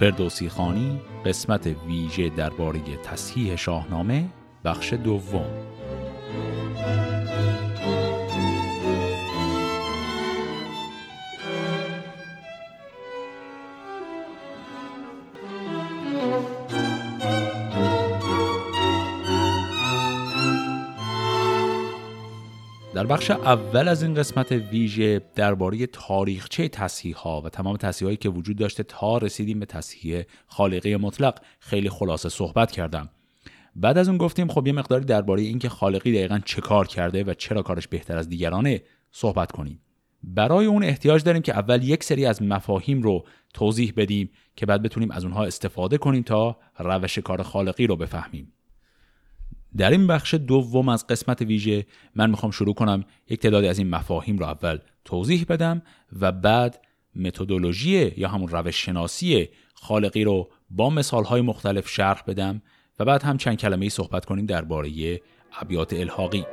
فردوسی خانی قسمت ویژه درباره تصحیح شاهنامه بخش دوم. در بخش اول از این قسمت ویژه درباره تاریخچه تصحیح ها و تمام تصحیح هایی که وجود داشته تا رسیدیم به تصحیح خالقی مطلق خیلی خلاصه صحبت کردم. بعد از اون گفتیم خب یه مقداری درباره اینکه خالقی دقیقا چه کار کرده و چرا کارش بهتر از دیگرانه صحبت کنیم. برای اون احتیاج داریم که اول یک سری از مفاهیم رو توضیح بدیم که بعد بتونیم از اونها استفاده کنیم تا روش کار خالقی رو بفهمیم. در این بخش دوم از قسمت ویژه من می‌خوام شروع کنم یک تعدادی از این مفاهیم رو اول توضیح بدم و بعد متدولوژی یا همون روش شناسی خالقی رو با مثال مختلف شرح بدم و بعد هم چند کلمه صحبت کنیم درباره ابیات الحاقی.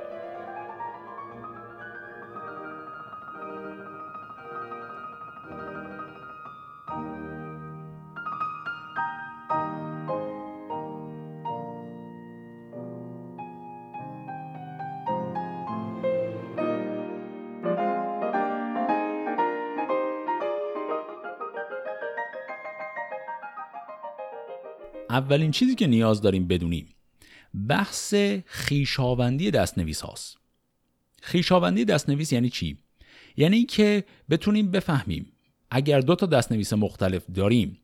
اولین چیزی که نیاز داریم بدونیم بحث خیشاوندی دستنویس هاست. خیشاوندی دستنویس یعنی چی؟ یعنی که بتونیم بفهمیم اگر دو تا دستنویس مختلف داریم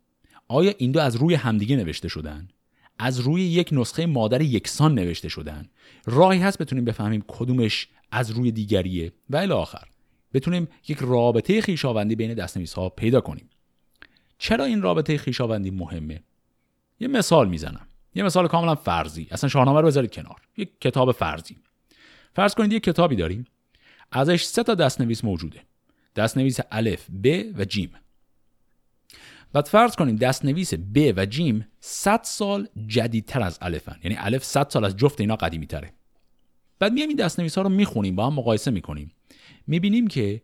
آیا این دو از روی همدیگه نوشته شدن؟ از روی یک نسخه مادر یکسان نوشته شدن؟ راهی هست بتونیم بفهمیم کدومش از روی دیگریه؟ و الی آخر بتونیم یک رابطه خیشاوندی بین دستنویس ها پیدا کنیم. چرا این رابطه خیشاوندی مهمه؟ یه مثال می‌زنم. یه مثال کاملا فرضی. اصلا شاهنامه رو بذارید کنار. یک کتاب فرضی. فرض کنید یه کتابی داریم. ازش سه تا دستنویس موجوده. دستنویس الف ب و جیم. بعد فرض کنیم دستنویس ب و جیم 100 سال جدیدتر از الفن. یعنی الف 100 سال از جفت اینا قدیمی تره بعد میایم این دستنویس ها رو می‌خونیم با هم مقایسه می‌کنیم. می‌بینیم که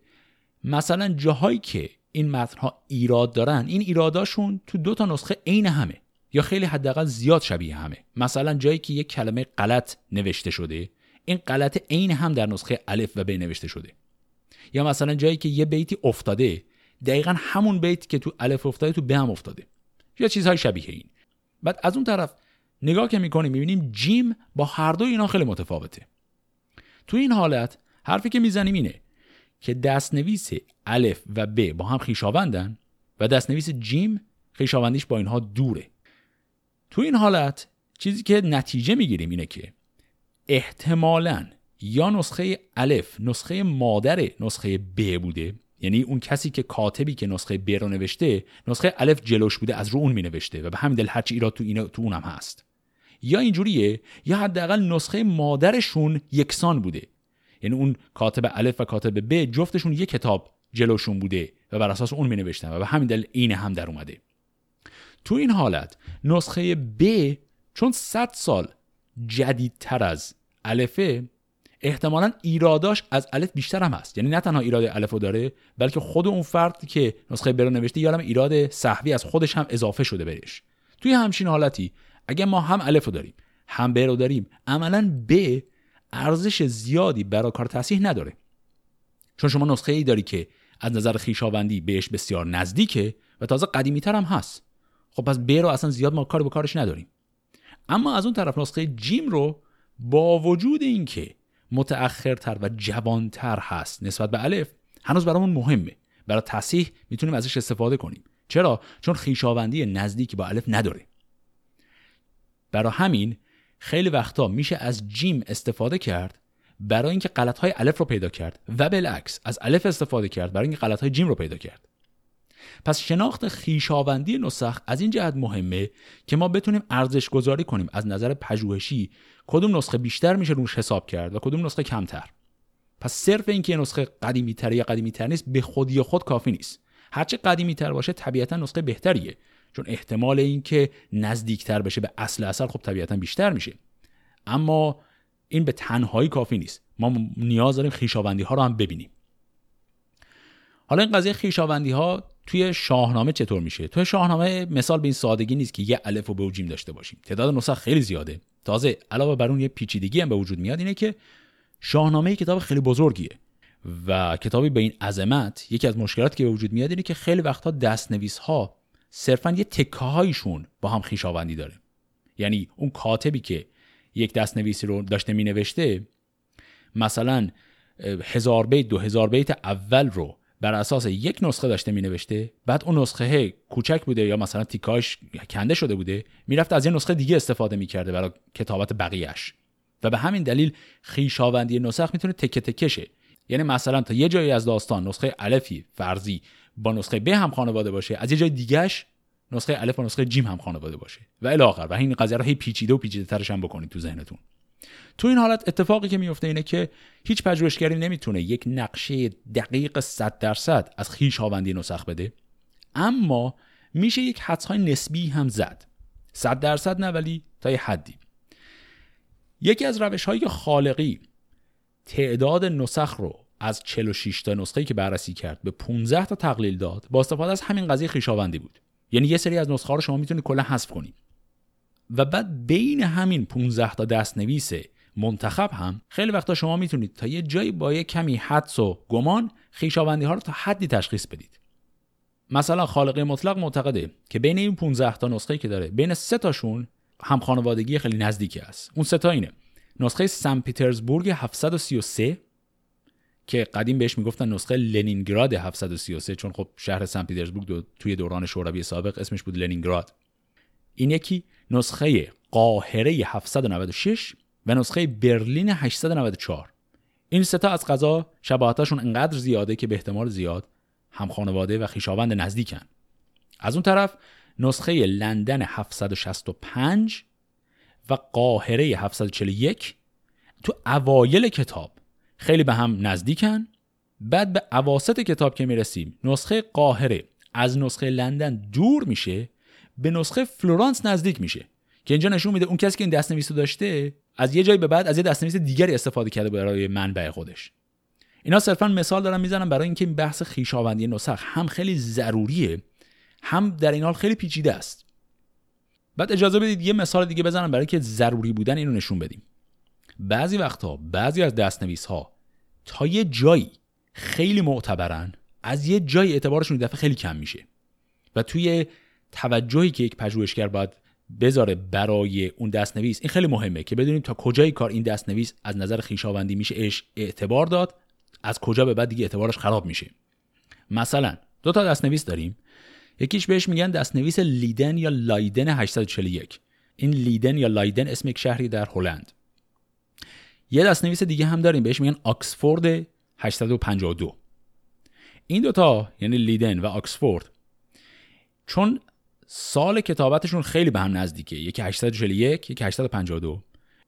مثلا جاهایی که این متن ها ایراد دارن این ایراداشون تو دو تا نسخه عین همه. یا خیلی حداقل زیاد شبیه همه. مثلا جایی که یک کلمه غلط نوشته شده این غلط عین هم در نسخه الف و ب نوشته شده. یا مثلا جایی که یه بیتی افتاده دقیقا همون بیت که تو الف افتاده تو ب هم افتاده. یا چیزهای شبیه این. بعد از اون طرف نگاه که می‌کنیم می‌بینیم جیم با هر دو اینا خیلی متفاوته. تو این حالت حرفی که می‌زنیم اینه که دستنویس الف و ب با هم خیشاوندن و دستنویس جیم خیشاوندیش با اینها دوره. تو این حالت چیزی که نتیجه می‌گیریم اینه که احتمالا یا نسخه الف نسخه مادر نسخه ب بوده یعنی اون کسی که کاتبی که نسخه ب رو نوشته نسخه الف جلوش بوده از رو اون می نوشته و به همین دل هرچی ایراد تو این تو اونم هست. یا اینجوریه یا حداقل نسخه مادرشون یکسان بوده. یعنی اون کاتب الف و کاتب ب جفتشون یک کتاب جلوشون بوده و بر اساس اون می نوشتن و به همین دل عین هم در اومده. تو این حالت نسخه ب چون 100 سال جدیدتر از الفه احتمالا ایراداش از الف بیشتر هم هست. یعنی نه تنها ایراد الف رو داره بلکه خود اون فردی که نسخه ب رو نوشته یادم ایراد صحوی از خودش هم اضافه شده بهش. توی همچین حالتی اگه ما هم الف رو داریم هم ب رو داریم عملا ب ارزش زیادی برای کار تصحیح نداره. چون شما نسخه ای داری که از نظر خیشاوندی بهش بسیار نزدیکه و تازه قدیمی تر هم هست. خب پس ب رو اصلا زیاد ما کاری به کارش نداریم. اما از اون طرف نسخه جیم رو با وجود اینکه متأخرتر و جوانتر هست نسبت به الف هنوز برامون مهمه. برای تصحیح می‌تونیم ازش استفاده کنیم. چرا؟ چون خیشاوندی نزدیکی با الف نداره. برای همین خیلی وقتا میشه از جیم استفاده کرد برای اینکه غلط های الف رو پیدا کرد و بالعکس از الف استفاده کرد برای اینکه غلط های جیم رو پیدا کرد. پس شناخت خیشاوندی نسخ از این جهت مهمه که ما بتونیم ارزش گذاری کنیم. از نظر پژوهشی کدوم نسخه بیشتر میشه روش حساب کرد و کدوم نسخه کمتر؟ پس صرف اینکه یه نسخه قدیمی تر یا قدیمی تر نیست به خودی خود کافی نیست. هرچه قدیمی تر باشه طبیعتا نسخه بهتریه. چون احتمال اینکه نزدیکتر بشه به اصل اصل خب طبیعتا بیشتر میشه. اما این به تنهایی کافی نیست. ما نیاز داریم خیشاوندی ها رو هم ببینیم. حالا این قضیه خیشاوندی ها توی شاهنامه چطور میشه؟ توی شاهنامه مثال به این سادگی نیست که یه الف و به جیم داشته باشیم. تعداد نسخ خیلی زیاده. تازه علاوه بر اون یه پیچیدگی هم به وجود میاد اینه که شاهنامه کتاب خیلی بزرگیه و کتابی به این عظمت یکی از مشکلاتی که به وجود میاد اینه که خیلی وقتها دستنویس ها صرفا یه با هم خیشاوندی داره. یعنی اون کاتبی که یک دستنویسی رو داشته می نوشته مثلا هزار بیت دو هزار بیت اول رو بر اساس یک نسخه داشته می نوشته بعد اون نسخه کوچک بوده یا مثلا تیکاش کنده شده بوده می‌رفت از یه نسخه دیگه استفاده می‌کرده برای کتابت بقیهش و به همین دلیل خیشاوندی نسخ می‌تونه تکه تکشه. یعنی مثلا تا یه جایی از داستان نسخه الفی فرضی با نسخه ب هم خانواده باشه از یه جای دیگهش نسخه الف با نسخه جیم هم خانواده باشه. و الی آخر. و این قضیه رو هی پیچیده و پیچیده ترش هم بکنید تو ذهنتون. تو این حالت اتفاقی که میفته اینه که هیچ پژوهشگری نمی‌تونه یک نقشه دقیق 100 درصد از خیشاوندی نسخ بده. اما میشه یک حدسهای نسبی هم زد. 100 درصد نه ولی تا یه حدی. یکی از روش های خالقی تعداد نسخ رو از 46 تا نسخه که بررسی کرد به 15 تا تقلیل داد با استفاده از همین قضیه خیشاوندی بود. یعنی یه سری از نسخه رو شما می‌تونید کلا حذف کنید. و بعد بین همین 15 تا دستنویس منتخب هم خیلی وقتا شما می‌تونید تا یه جایی با یه کمی حدس و گمان خیشاوندی ها رو تا حدی تشخیص بدید. مثلا خالقی مطلق معتقده که بین این 15 تا نسخه که داره بین سه تاشون هم خانوادگی خیلی نزدیکی است. اون سه تا اینه. نسخه سن پیترزبورگ 733 که قدیم بهش می‌گفتن نسخه لنینگراد 733 چون خب شهر سن پیترزبورگ دو توی دوران شوروی سابق اسمش بود لنینگراد. این یکی. نسخه قاهره 796 و نسخه برلین 894 این ستا از قضا شباهتاشون انقدر زیاده که به احتمال زیاد هم خانواده و خیشاوند نزدیکن. از اون طرف نسخه لندن 765 و قاهره 741 تو اوایل کتاب خیلی به هم نزدیکن. بعد به عواست کتاب که می‌رسیم نسخه قاهره از نسخه لندن دور میشه به نسخه فلورانس نزدیک میشه. که اینجا نشون میده اون کسی که این دستنویس داشته از یه جایی به بعد از یه دستنویس دیگری استفاده کرده برای منبع خودش. اینا صرفا مثال دارم می‌زنم برای اینکه این بحث خیشاوندی نسخ هم خیلی ضروریه هم در این حال خیلی پیچیده است. بعد اجازه بدید یه مثال دیگه بزنم برای که ضروری بودن اینو نشون بدیم. بعضی وقتها بعضی از دستنویس ها تا یه جایی خیلی معتبرن از یه جایی اعتبارشون دفعه خیلی کم میشه. و توی توجهی که یک پژوهشگر باید بذاره برای اون دستنویس این خیلی مهمه که بدونیم تا کجای کار این دستنویس از نظر خیشاوندی میشه اش اعتبار داد از کجا به بعد دیگه اعتبارش خراب میشه. مثلا دو تا دستنویس داریم. یکیش بهش میگن دستنویس لیدن یا لایدن 841 این لیدن یا لایدن اسم یک شهری در هلند. یه دستنویس دیگه هم داریم بهش میگن آکسفورد 852 این دوتا یعنی لیدن و آکسفورد چون سال کتابتشون خیلی به هم نزدیکه. یکی 841 یکی 852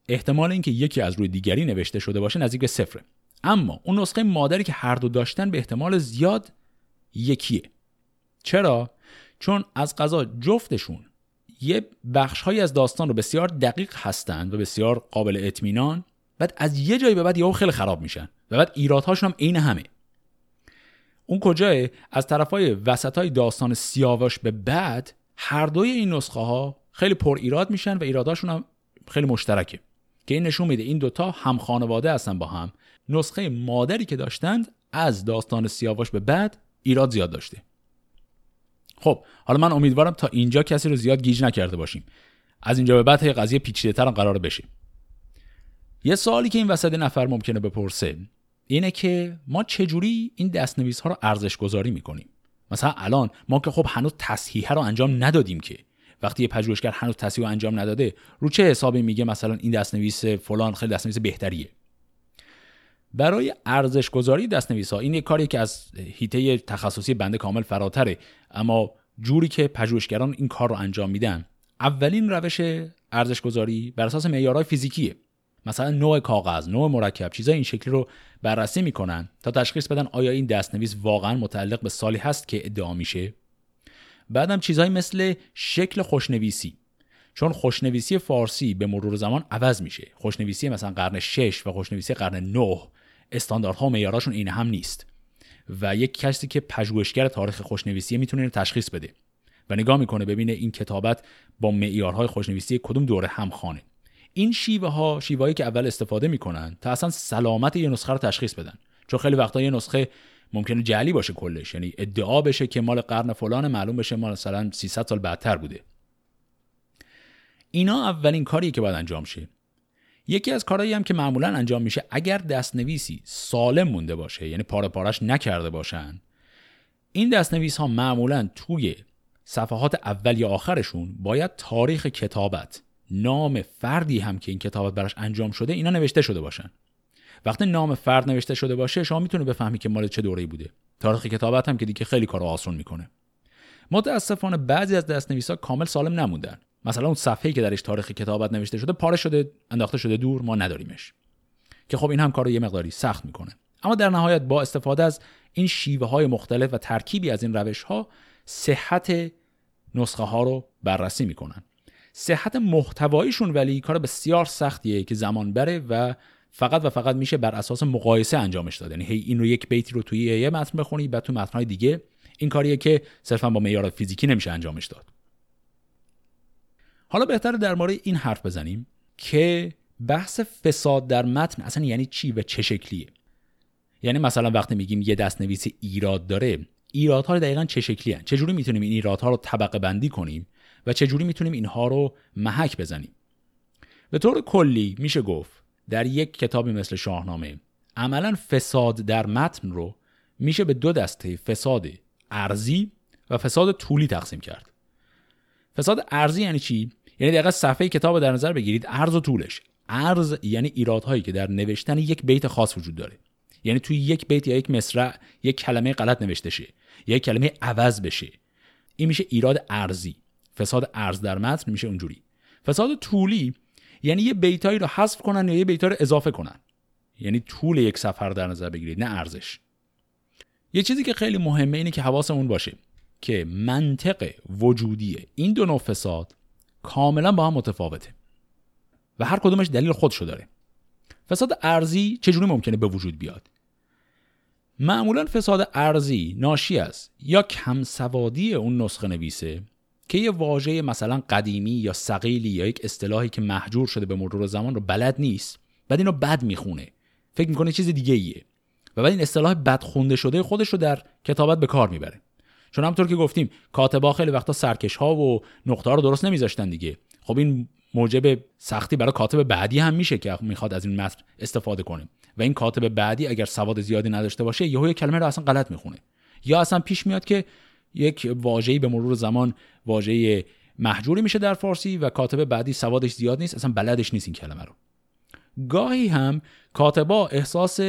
احتمال اینکه یکی از روی دیگری نوشته شده باشه نزدیک به صفره. اما اون نسخه مادری که هر دو داشتن به احتمال زیاد یکیه. چرا؟ چون از قضا جفتشون یه بخش از داستان رو بسیار دقیق هستند و بسیار قابل اطمینان بعد از یه جایی به بعد یهو خیلی خراب میشن و بعد ایرادهاشون هم عین همه. اون کجاه از طرفای وسط های داستان سیاوش به بعد هر دوی این نسخه ها خیلی پر ایراد میشن و ایراداشون هم خیلی مشترکه. که این نشون میده این دوتا هم خانواده هستن با هم. نسخه مادری که داشتند از داستان سیاوش به بعد ایراد زیاد داشته. خب حالا من امیدوارم تا اینجا کسی رو زیاد گیج نکرده باشیم. از اینجا به بعد قضیه پیچیده قرار بشه. یه سوالی که این وسط نفر ممکنه بپرسه اینه که ما چجوری این دستنویس ها رو ارزش گذاری می‌کنیم؟ مثلا الان ما که خب هنوز تصحیح رو انجام ندادیم که. وقتی یه پژوهشگر هنوز تصحیح رو انجام نداده رو چه حسابی میگه مثلا این دستنویس فلان خیلی دستنویس بهتریه؟ برای ارزش گذاری دستنویس ها این یه کاری که از هیته تخصصی بنده کامل فراتره اما جوری که پژوهشگران این کار رو انجام میدن اولین روش ارزش گذاری بر اساس معیارهای فیزیکیه. مثلا نوع کاغذ نوع مرکب چیزای این شکلی رو بررسی می‌کنن تا تشخیص بدن آیا این دستنویس واقعا متعلق به سالی هست که ادعا میشه. بعدم چیزهایی مثل شکل خوشنویسی چون خوشنویسی فارسی به مرور زمان عوض میشه. خوشنویسی مثلا قرن 6 و خوشنویسی قرن 9 استانداردها و معیاراشون این هم نیست. و یک کسی که پژوهشگر تاریخ خوشنویسی می‌تونه اینو تشخیص بده و نگاه می‌کنه ببینه این کتابت با معیارهای خوشنویسی کدوم دوره همخوانه این شیوه ها شیوهایی که اول استفاده می‌کنن تا اصلا سلامت یه نسخه رو تشخیص بدن. چون خیلی وقتا یه نسخه ممکنه جعلی باشه کلش. یعنی ادعا بشه که مال قرن فلان معلوم بشه مال مثلا 300 سال بعدتر بوده. اینا اولین کاریه که باید انجام شه. یکی از کارهایی هم که معمولا انجام میشه اگر دستنویسی سالم مونده باشه یعنی پاره پارش نکرده باشن این دستنویس ها معمولا توی صفحات اول یا آخرشون باید تاریخ کتابت نام فردی هم که این کتابت براش انجام شده اینا نوشته شده باشن. وقتی نام فرد نوشته شده باشه شما می‌تونی بفهمی که مال چه دوره‌ای بوده. تاریخ کتابت هم که دیگه خیلی کارو آسون می‌کنه. متاسفانه بعضی از دستنویسا کامل سالم نموندن. مثلا اون صفحه‌ای که درش تاریخ کتابت نوشته شده پاره شده انداخته شده دور ما نداریمش. که خب این هم کارو یه مقداری سخت می‌کنه. اما در نهایت با استفاده از این شیوه های مختلف و ترکیبی از این روش ها صحت نسخه ها رو بررسی می‌کنن. صحت محتواییشون ولی کار بسیار سختیه که زمان بره و فقط و فقط میشه بر اساس مقایسه انجامش داد. یعنی هی این رو یک بیتی رو توی یه متن بخونی بعد تو متنهای دیگه این کاریه که صرفا با معیار فیزیکی نمیشه انجامش داد. حالا بهتر در مورد این حرف بزنیم که بحث فساد در متن اصلا یعنی چی و چه شکلیه؟ یعنی مثلا وقتی میگیم یه دست نویس ایراد داره ایرادها دقیقا چه شکلی هن؟ چجوری می‌تونیم این ایرادها رو طبقه بندی کنیم؟ و چجوری می‌تونیم اینها رو محک بزنیم؟ به طور کلی میشه گفت در یک کتابی مثل شاهنامه عملا فساد در متن رو میشه به دو دسته فساد ارزی و فساد طولی تقسیم کرد. فساد ارزی یعنی چی؟ یعنی دقیقا صفحه کتاب در نظر بگیرید ارز و طولش. ارز یعنی ایرادهایی که در نوشتن یک بیت خاص وجود داره. یعنی توی یک بیت یا یک مصرع یک کلمه غلط نوشته شه یا یک کلمه عوض بشه. این میشه ایراد ارزی فساد ارز در متن میشه اونجوری. فساد طولی یعنی یه بیتایی رو حذف کنن یا یه بیتا رو اضافه کنن. یعنی طول یک سفر در نظر بگیرید نه ارزش. یه چیزی که خیلی مهمه اینه که حواسمون باشه که منطق وجودی این دو نوع فساد کاملا با هم متفاوته و هر کدومش دلیل خودشو داره. فساد ارزی چجوری ممکنه به وجود بیاد؟ معمولا فساد ارزی ناشی از یا کم سوادی اون نسخه نویسه که یه واژه مثلا قدیمی یا سقیلی یا یک اصطلاحی که محجور شده به مرور زمان رو بلد نیست بعد اینو بد می‌خونه. فکر می‌کنه چیز دیگه ایه و بعد این اصطلاح بد خونده شده خودش رو در کتابت به کار می‌بره. چون همطور که گفتیم کاتبا خیلی وقتا سرکش ها و نقطه ها رو درست نمیذاشتن دیگه. خب این موجب سختی برای کاتب بعدی هم میشه که می‌خواد از این متن استفاده کنه. و این کاتب بعدی اگر سواد زیادی نداشته باشه یهو کلمه رو اصلا غلط می‌خونه. یا اصلا پیش میاد که یک واژه‌ای به مرور زمان واژه محجوری میشه در فارسی و کاتب بعدی سوادش زیاد نیست اصلا بلدش نیست این کلمه رو. گاهی هم کاتبا احساس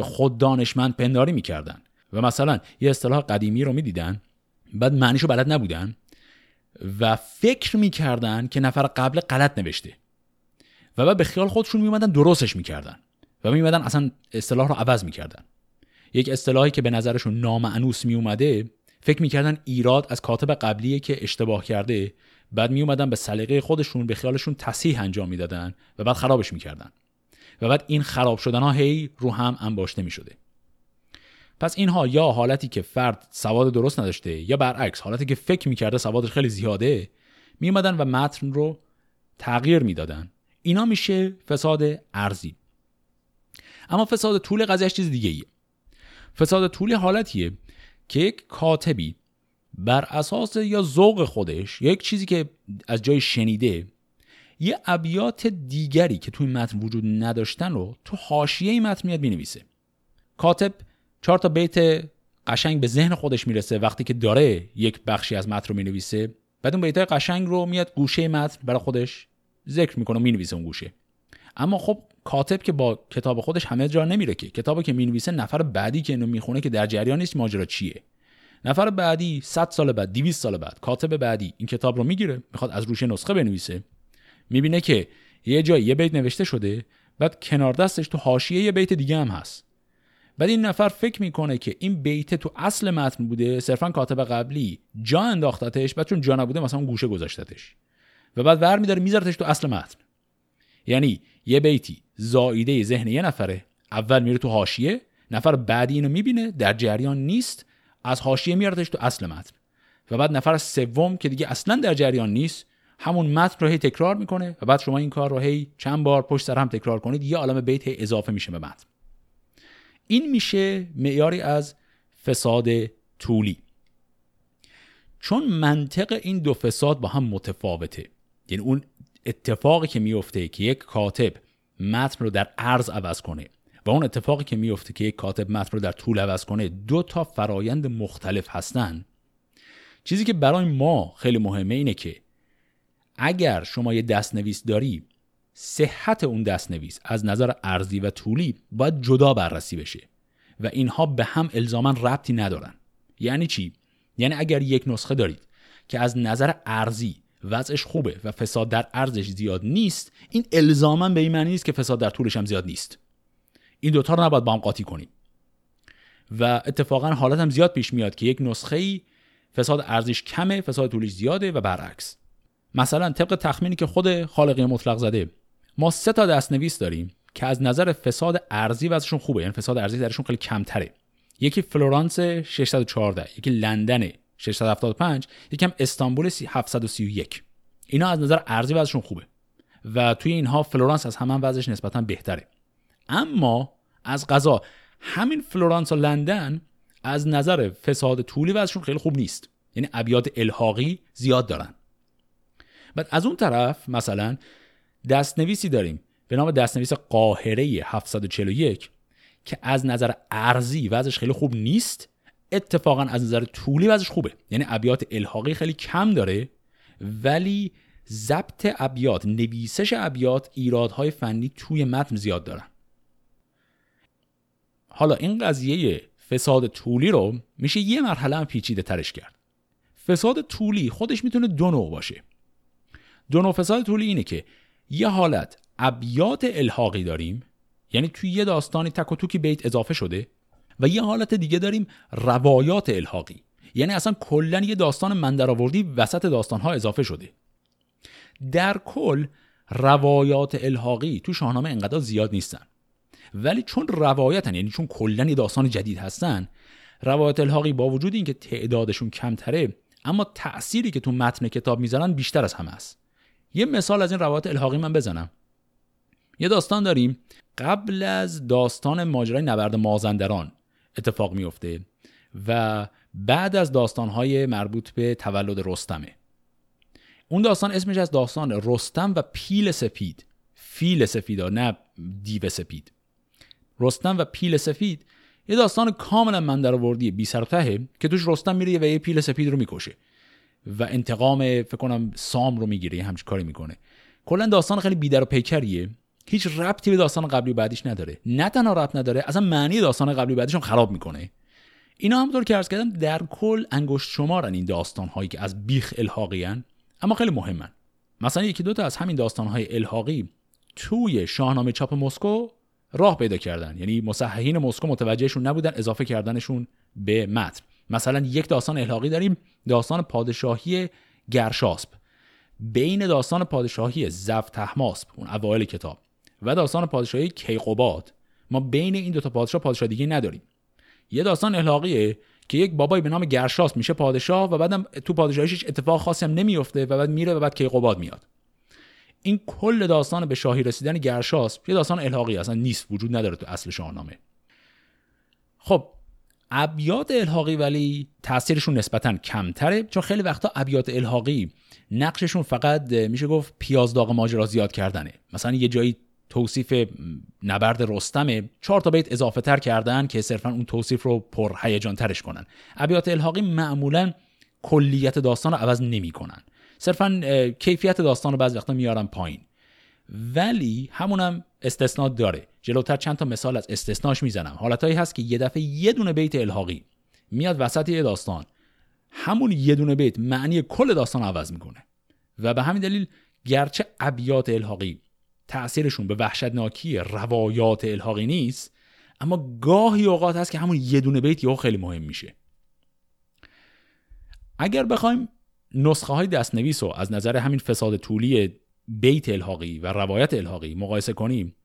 خود دانشمند پنداری می‌کردن و مثلا یه اصطلاح قدیمی رو می‌دیدن بعد معنیشو بلد نبودن و فکر می‌کردن که نفر قبل غلط نوشته و بعد به خیال خودشون میومدن درستش می‌کردن و میومدن اصلا اصطلاح رو عوض می‌کردن. یک اصطلاحی که به نظرشون نامعنوس میومده فکر می‌کردن ایراد از کاتب قبلیه که اشتباه کرده بعد میومدن به سلیقه خودشون به خیالشون تصحیح انجام می‌دادن و بعد خرابش می‌کردن. و بعد این خراب شدن ها هی رو هم انباشته می‌شده. پس اینها یا حالتی که فرد سواد درست نداشته یا برعکس حالتی که فکر می‌کرده سوادش خیلی زیاده میومدن و متن رو تغییر می‌دادن. اینا میشه فساد ارزی اما فساد طول قضیهش چیز دیگه ایه. فساد طول حالتیه که یک کاتبی بر اساس یا ذوق خودش یا یک چیزی که از جای شنیده یه ابیات دیگری که توی متن وجود نداشتن رو تو حاشیه متن میاد می‌نویسه. کاتب چهار تا بیت قشنگ به ذهن خودش می‌رسه وقتی که داره یک بخشی از متن رو می‌نویسه. بعد اون بیتای قشنگ رو میاد گوشه متن برای خودش ذکر می‌کنه و می‌نویسه اون گوشه. اما خب کاتب که با کتاب خودش همه جا نمیره که. کتابی که می‌نویسه نفر بعدی که اینو می‌خونه که در جریان نیست ماجرا چیه. نفر بعدی 100 سال بعد 200 سال بعد کاتب بعدی این کتاب رو می‌گیره می‌خواد از روش نسخه بنویسه. می‌بینه که یه جایی یه بیت نوشته شده بعد کنار دستش تو حاشیه یه بیت دیگه هم هست. بعد این نفر فکر می‌کنه که این بیت تو اصل متن بوده صرفا کاتب قبلی جا انداختتش بعد چون جا نبوده مثلا گوشه گذاشتتش. و بعد ور میداره میذارتش تو اصل متن. یعنی یه بیتی زاییده ذهن یه نفره. اول میره تو حاشیه نفر بعدی اینو می‌بینه در جریان نیست از حاشیه میاردش تو اصل متن. و بعد نفر سوم که دیگه اصلا در جریان نیست همون متن رو هی تکرار می‌کنه و بعد شما این کار رو هی چند بار پشت سر هم تکرار کنید یه عالم بیت اضافه میشه به متن. این میشه معیاری از فساد طولی. چون منطق این دو فساد با هم متفاوته یعنی اون اتفاقی که میفته که یک کاتب متن رو در عرض عوض کنه و اون اتفاقی که میفته که یک کاتب متن رو در طول عوض کنه دو تا فرایند مختلف هستن چیزی که برای ما خیلی مهمه اینه که اگر شما یه دستنویس داری صحت اون دستنویس از نظر ارزی و طولی باید جدا بررسی بشه و اینها به هم الزاما ربطی ندارن. یعنی چی؟ یعنی اگر یک نسخه دارید که از نظر ارزی وضعش خوبه و فساد در ارزش زیاد نیست. این الزاما به این معنی نیست که فساد در طولش هم زیاد نیست. این دوتا رو نباید با هم قاطی کنیم. و اتفاقا حالت هم زیاد پیش میاد که یک نسخه ای فساد ارزش کمه فساد طولش زیاده و برعکس. مثلا طبق تخمینی که خود خالقی مطلق زده ما سه تا دستنویس داریم که از نظر فساد عرضی وضعشون خوبه. یعنی فساد عرضی درشون خیلی کمتره. یکی فلورانس 614 یکی لندن 675 یکی هم استانبول 731 اینا از نظر عرضی وضعشون خوبه و توی اینها فلورانس از همشون وضعش نسبتا بهتره. اما از قضا همین فلورانس و لندن از نظر فساد طولی وضعشون خیلی خوب نیست. یعنی ابیات الحاقی زیاد دارن. بعد از اون طرف مثلا دستنویسی داریم به نام دستنویس قاهره 741 که از نظر ارزی وضعش خیلی خوب نیست. اتفاقا از نظر طولی وضعش خوبه. یعنی ابیات الحاقی خیلی کم داره ولی ضبط ابیات نویسش ابیات ایرادهای فنی توی متن زیاد دارن. حالا این قضیه فساد طولی رو میشه یه مرحله هم پیچیده ترش کرد. فساد طولی خودش می‌تونه دو نوع باشه. دو نوع فساد طولی اینه که یه حالت ابیات الحاقی داریم یعنی توی یه داستانی تک و توکی بیت اضافه شده و یه حالت دیگه داریم روایات الحاقی. یعنی اصلا کلا یه داستان من آوردی وسط داستانها اضافه شده. در کل روایات الحاقی تو شاهنامه انقدر زیاد نیستن. ولی چون روایتن یعنی چون کلا یه داستان جدید هستن روایات الحاقی با وجود اینکه تعدادشون کمتره اما تأثیری که تو متن کتاب می‌زنن بیشتر از همه است. یه مثال از این روایت الحاقی من بزنم. یه داستان داریم. قبل از داستان ماجرای نبرد مازندران اتفاق میفته و بعد از داستانهای مربوط به تولد رستمه. اون داستان اسمش از داستان رستم و پیل سپید. فیل سفید نه دیو سپید. رستم و پیل سفید یه داستان کاملا من در بی سر که توش رستم میره و یه پیل سپید رو می‌کشه و انتقام فکر کنم سام رو می‌گیره همچین کاری می‌کنه. کلا داستان خیلی بیدر و پیکریه. هیچ ربطی به داستان قبلی بعدیش نداره. نه تنها ربط نداره اصلا معنی داستان قبلی بعدیش هم خراب می‌کنه. اینا همونطور که عرض کردم در کل انگشت شمارن این داستان هایی که از بیخ الحاقی هن. اما خیلی مهمن. مثلا یکی دوتا از همین داستان های الحاقی توی شاهنامه چاپ مسکو راه پیدا کردن. یعنی مصححین مسکو متوجهشون نبودن اضافه کردنشون به متن. مثلا یک داستان الحاقی داریم داستان پادشاهی گرشاسب بین داستان پادشاهی زف تحماسب اون اوایل کتاب. و داستان پادشاهی کیقوباد. ما بین این دو تا پادشاه پادشاه دیگه نداریم. یه داستان الحاقیه که یک بابایی به نام گرشاس میشه پادشاه و بعدم تو پادشاهیش اتفاق خاصی هم نمیفته و بعد میره و بعد کیقوباد میاد. این کل داستان به شاهی رسیدن گرشاس یه داستان الحاقی اصلا نیست وجود نداره تو اصل شاهنامه. خب ابیات الحاقی ولی تاثیرشون نسبتا کمتره چون خیلی وقتا ابیات الحاقی نقششون فقط میشه گفت پیاز داغ ماجرا زیاد کردنه. مثلا یه جایی توصیف نبرد رستمه چهار تا بیت اضافه تر کردن که صرفا اون توصیف رو پر هیجان ترش کنن. ابیات الحاقی معمولا کلیت داستان رو عوض نمی‌کنن. صرفا کیفیت داستان رو بعضی وقتا میارن پایین. ولی همونم استثنا داره. جلوتر چند تا مثال از استثناش می‌زنم. حالتهایی هست که یه دفعه یه دونه بیت الحاقی میاد وسط یه داستان. همون یه دونه بیت معنی کل داستان عوض می‌کنه. و به همین دلیل گرچه ابیات الحاقی تاثیرشون به وحشتناکی روایات الحاقی نیست اما گاهی اوقات هست که همون یه دونه بیت یهو خیلی مهم میشه. اگر بخوایم نسخه های دستنویس رو از نظر همین فساد طولی بیت الحاقی و روایت الحاقی مقایسه کنیم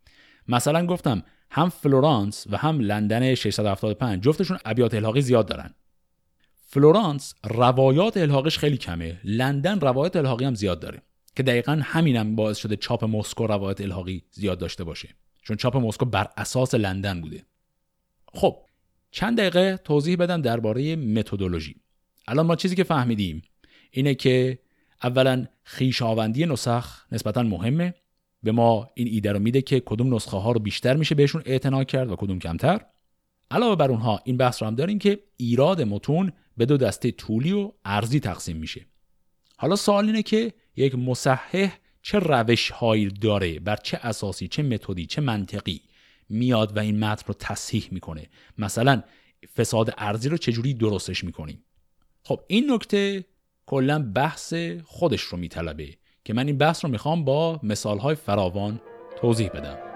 مثلا گفتم هم فلورانس و هم لندن 675 جفتشون ابیات الحاقی زیاد دارن. فلورانس روایات الحاقش خیلی کمه لندن روایات الحاقی هم زیاد داره. که دقیقا همینم باعث شده چاپ مسکو روایت الحاقی زیاد داشته باشه. چون چاپ مسکو بر اساس لندن بوده. خب چند دقیقه توضیح بدم درباره متدولوژی. الان ما چیزی که فهمیدیم اینه که اولا خیشاوندی نسخ نسبتا مهمه. به ما این ایده رو میده که کدوم نسخه ها رو بیشتر میشه بهشون اعتنا کرد و کدوم کمتر. علاوه بر اونها این بحث رو هم داریم که ایراد متون به دو دسته طولی و ارزی تقسیم میشه. حالا سوال اینه که یک مصحح چه روش هایی داره بر چه اساسی چه متدی چه منطقی میاد و این متن رو تصحیح می‌کنه. مثلا فساد ارزی رو چجوری درستش می‌کنیم؟ خب این نکته کلا بحث خودش رو میطلبه که من این بحث رو می‌خوام با مثال های فراوان توضیح بدم.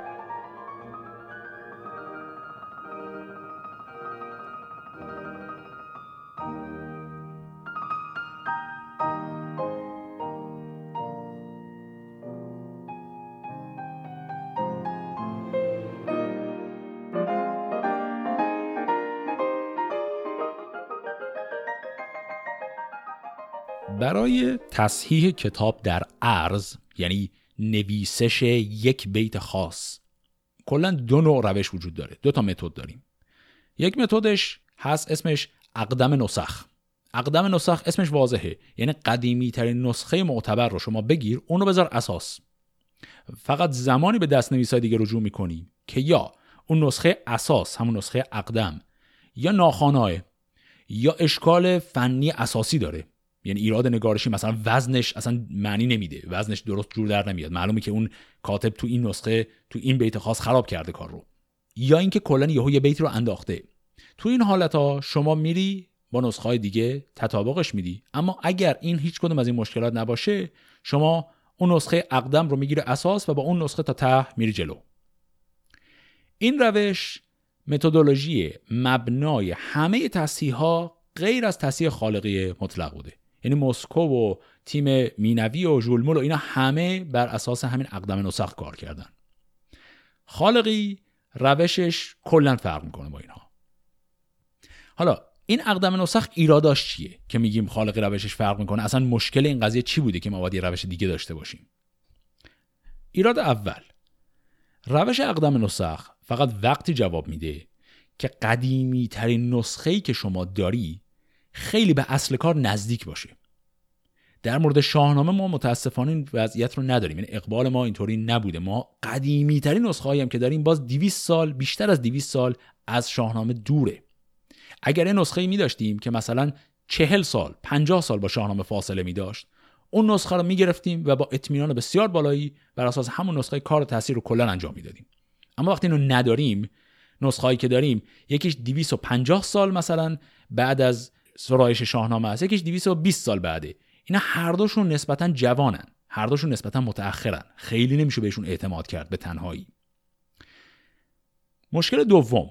برای تصحیح کتاب در عرض یعنی نویسش یک بیت خاص. کلا دو نوع روش وجود داره. دو تا متد داریم. یک متدش هست اسمش اقدم نسخ. اقدم نسخ اسمش واضحه. یعنی قدیمی ترین نسخه معتبر رو شما بگیر اونو بذار اساس. فقط زمانی به دست نویسای دیگه رجوع می‌کنی که یا اون نسخه اساس همون نسخه اقدم یا ناخانای یا اشکال فنی اساسی داره. یعنی ایراد نگارشی مثلا وزنش اصلا معنی نمیده. وزنش درست جور در نمیاد. معلومه که اون کاتب تو این نسخه تو این بیت خاص خراب کرده کار رو. یا اینکه کلا یهو یه بیت رو انداخته. تو این حالت ها شما میری با نسخه دیگه تطابقش میدی. اما اگر این هیچ کدوم از این مشکلات نباشه شما اون نسخه اقدم رو می‌گیره اساس و با اون نسخه تا ته میری جلو. این روش متدولوژی مبنای همه تصحیح غیر از تصحیح خالقی مطلق بوده. یعنی مسکو و تیم مینوی و ژولمول و اینا همه بر اساس همین اقدام نسخ کار کردن. خالقی روشش کلا فرق می‌کنه با اینها. حالا این اقدام نسخ ایراداش چیه که میگیم خالقی روشش فرق می‌کنه؟ اصلا مشکل این قضیه چی بوده که ما باید روش دیگه داشته باشیم؟ ایراد اول. روش اقدام نسخ فقط وقتی جواب میده که قدیمی ترین نسخه که شما داری خیلی به اصل کار نزدیک باشه در مورد شاهنامه ما متاسفانه این وضعیت رو نداریم. یعنی اقبال ما اینطوری نبوده. ما قدیمی ترین نسخه هم که داریم باز 200 سال بیشتر از 200 سال از شاهنامه دوره. اگر این نسخه می داشتیم که مثلا 40 سال 50 سال با شاهنامه فاصله می داشت اون نسخه رو می گرفتیم و با اطمینان بسیار بالایی بر اساس همون نسخه کار تاثیر رو کلا انجام می‌دادیم. اما وقتی اینو نداریم نسخه که داریم یکیش 250 سال مثلا بعد از سرایش شاهنامه است. یکیش 220 سال بعده. اینا هر دوشون نسبتا جوانن. هر دوشون نسبتا متأخرن. خیلی نمیشه بهشون اعتماد کرد به تنهایی. مشکل دوم.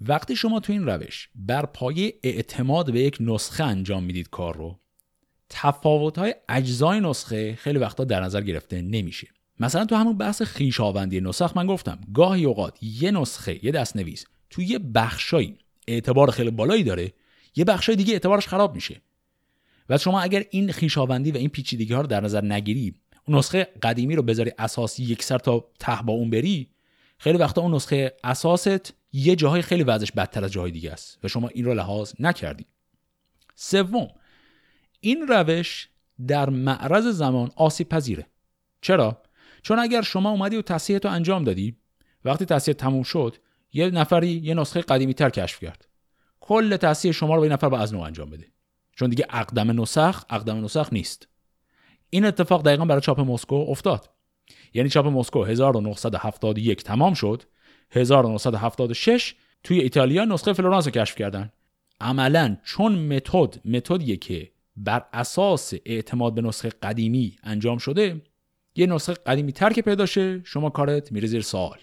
وقتی شما تو این روش بر پایه اعتماد به یک نسخه انجام می‌دید کار رو تفاوت های اجزای نسخه خیلی وقتا در نظر گرفته نمیشه. مثلا تو همون بحث خیشاوندی نسخ من گفتم. گاهی اوقات یه نسخه یه دست نویس تو یه بخشایی اعتبار خیلی بالایی داره یه بخشای دیگه اعتبارش خراب میشه. و شما اگر این خیشاوندی و این پیچیدگی ها رو در نظر نگیری اون نسخه قدیمی رو بذاری اساسی یک سر تا ته با اون بری خیلی وقتا اون نسخه اساست یه جاهای خیلی وضعش بدتر از جاهای دیگه است و شما این رو لحاظ نکردی. سوم این روش در معرض زمان آسیب پذیره چرا؟ چون اگر شما اومدی و تصحیح تو انجام دادی وقتی تصحیح تموم شد یه نفری یه نسخه قدیمی تر کشف کرد. کل تصحیح شما رو به این نفر با از نو انجام بده. چون دیگه اقدم نسخ اقدم نسخ نیست. این اتفاق دقیقا برای چاپ مسکو افتاد. یعنی چاپ مسکو 1971 تمام شد. 1976 توی ایتالیا نسخه فلورانس رو کشف کردن. عملا چون متد متدیه که بر اساس اعتماد به نسخه قدیمی انجام شده یه نسخه قدیمی تر که پیدا شه شما کارت میره زیر سوال.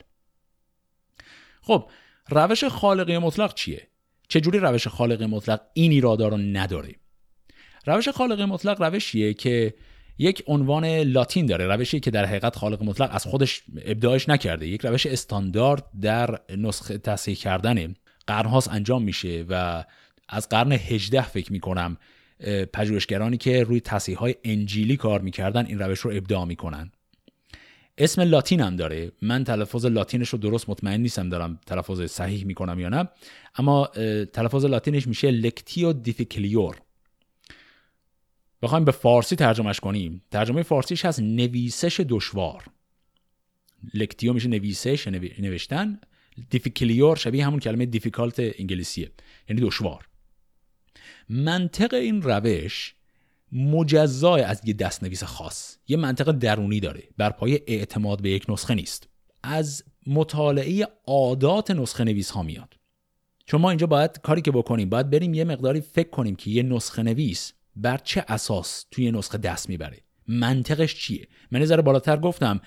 خب روش خالقی مطلق چیه؟ چجوری روش خالق مطلق این ایرادا رو نداره روش خالق مطلق روشیه که یک عنوان لاتین داره روشی که در حقیقت خالق مطلق از خودش ابداعش نکرده. یک روش استاندارد در نسخه تصحیح کردن قرنهاست انجام میشه و از قرن 18 فکر می‌کنم پژوهشگرانی که روی تصحیح های انجیلی کار می‌کردن این روش رو ابداع می‌کنن. اسم لاتین هم داره. من تلفظ لاتینش رو درست مطمئن نیستم دارم تلفظ صحیح می‌کنم یا نه. اما تلفظ لاتینش میشه لکتیو دیفیکلیور بخوایم به فارسی ترجمهش کنیم. ترجمه فارسیش هست نویسش دشوار. Lectio میشه نویسش نوشتن. Difficilior شبیه همون کلمه difficult انگلیسیه. یعنی دشوار. منطق این روش مجزای از یه دستنویس خاص. یه منطق درونی داره. بر پایه اعتماد به یک نسخه نیست. از مطالعه عادات نسخه نویس ها میاد. چون ما اینجا باید کاری که بکنیم باید بریم یه مقداری فکر کنیم که یه نسخه نویس بر چه اساس توی نسخه دست می‌بره. منطقش چیه؟ من ذره بالاتر گفتم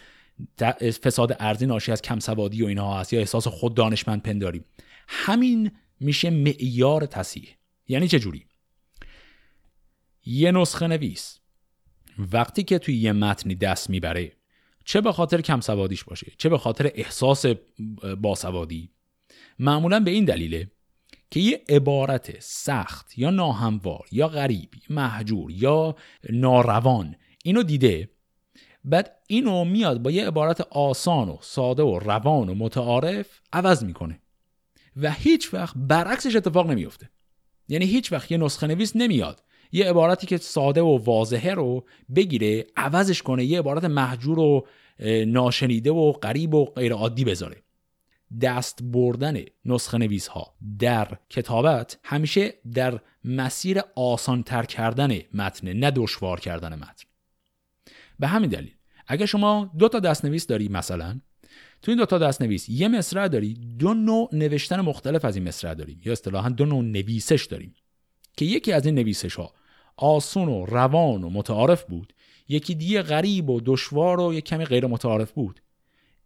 فساد ارزی ناشی از کم سوادی و اینها هست یا احساس خود دانشمند پنداری همین میشه معیار تصحیح. یعنی چه جوری؟ یه نسخه نویس. وقتی که توی یه متنی دست می‌بره چه به خاطر کم سوادیش باشه؟ چه به خاطر احساس باسوادی معمولا به این دلیله که یه عبارت سخت یا ناهموار یا غریب محجور یا ناروان اینو دیده بعد اینو میاد با یه عبارت آسان و ساده و روان و متعارف عوض می‌کنه و هیچ وقت برعکسش اتفاق نمیفته یعنی هیچ وقت یه نسخه نویس نمیاد. یه عبارتی که ساده و واضحه رو بگیره عوضش کنه یه عبارت محجور و ناشنیده و غریب و غیر عادی بذاره. دست بردن نسخه نویس ها در کتابت همیشه در مسیر آسان تر کردن متن نه دشوار کردن متن. به همین دلیل اگر شما دو تا دستنویس داری مثلا تو این دو تا دستنویس یه مصرع داری دو نوع نوشتن مختلف از این مصرع داریم. یا اصطلاحا دو نوع نویسش داریم. که یکی از این نویسش ها آسون و روان و متعارف بود. یکی دیگه غریب و دشوار و یک کمی غیر متعارف بود.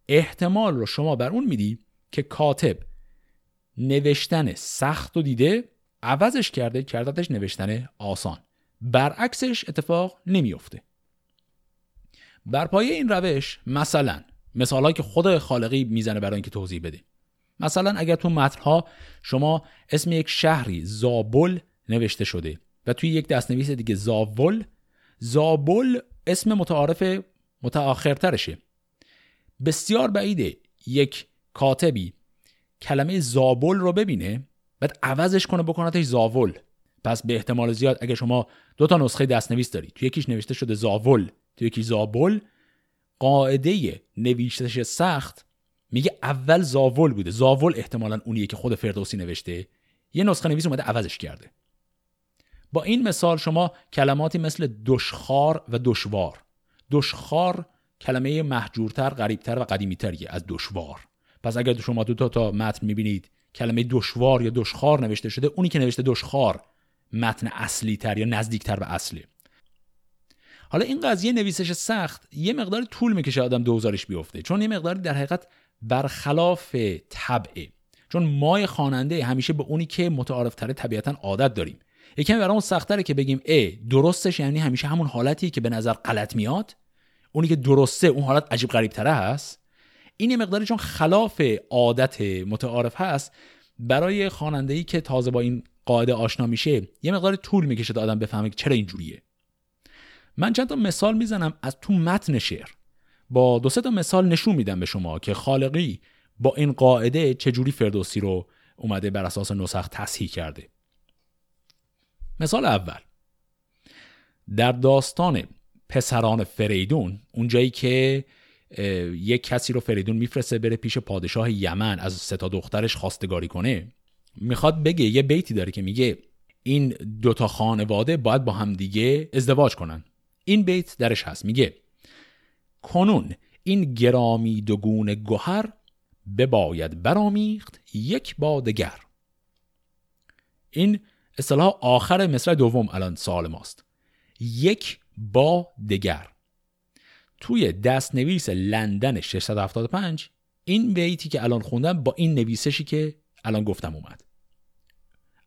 احتمال رو شما بر اون میدی که کاتب نوشتن سخت و دیده عوضش کرده کردتش نوشتن آسان. برعکسش اتفاق نمیافته. بر پایه این روش مثلا مثالهایی که خود خالقی می‌زنه برای اینکه توضیح بده. مثلا اگر تو متنها شما اسم یک شهری زابل نوشته شده. و توی یک دستنویس دیگه زاول زابل اسم متعارف متأخرترشه بسیار بعیده یک کاتبی کلمه زابل رو ببینه بعد عوضش کنه بکنتش زاول. پس به احتمال زیاد اگه شما دو تا نسخه دستنویس داری توی یکیش نوشته شده زاول توی یکی زابل قاعده نویشتش سخت میگه اول زاول بوده. زاول احتمالا اونیه که خود فردوسی نوشته. یه نسخه نویس اومده عوضش کرده. با این مثال شما کلماتی مثل دشخار و دشوار. دشخار کلمه محجورتر، غریبتر و قدیمیتریه از دشوار. پس اگر شما دو تا, تا متن می‌بینید کلمه دشوار یا دشخار نوشته شده اونی که نوشته دشخار متن اصلی تر یا نزدیکتر به اصلی حالا این قضیه نویسش سخت یه مقدار طول می‌کشه آدم دوزارش بیفته چون یه مقداری در حقیقت برخلاف طبعه. چون مای خواننده همیشه به اونی که متعارف تره طبیعتا عادت داریم. یکم برامون سختره که بگیم ا درستش یعنی همیشه همون حالتی که به نظر غلط میاد؟ اونی که درسته اون حالت عجیب غریب تره هست؟ این یه مقداری چون خلاف عادت متعارف هست برای خواننده که تازه با این قاعده آشنا میشه یه مقدار طول می‌کشه تا آدم بفهمه چرا اینجوریه. من چند تا مثال می‌زنم از تو متن شعر. با دو سه تا مثال نشون میدم به شما که خالقی با این قاعده چجوری فردوسی رو اومده بر اساس نسخ تصحیح کرده. مثال اول. در داستان پسران فریدون اونجایی که یک کسی رو فریدون میفرسته بره پیش پادشاه یمن از ستا دخترش خواستگاری کنه می‌خواد بگه یه بیتی داره که میگه این دوتا خانواده باید با همدیگه ازدواج کنن. این بیت درش هست. میگه کنون این گرامی دوگون گوهر بباید برامیخت یک با دگر این اصطلاح آخر مصرع دوم الان سوال ماست. یک با دگر توی دست نویس لندن 675 این بیتی که الان خوندم با این نویسشی که الان گفتم اومد.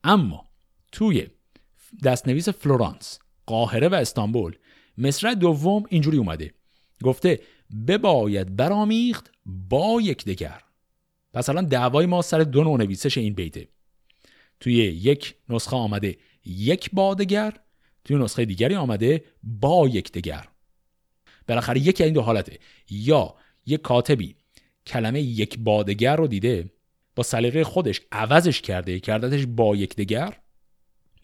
اما توی دست نویس فلورانس قاهره و استانبول مصرع دوم اینجوری اومده. گفته بباید برامیخت با یکدیگر پس الان دعوای ما سر دو نوع نویسش این بیته. توی یک نسخه آمده یک بادگر توی نسخه دیگری آمده با یکدیگر بالاخره یکی این دو حالته. یا یک کاتبی کلمه یک بادگر رو دیده با سلیقه خودش عوضش کرده کردتش با یکدیگر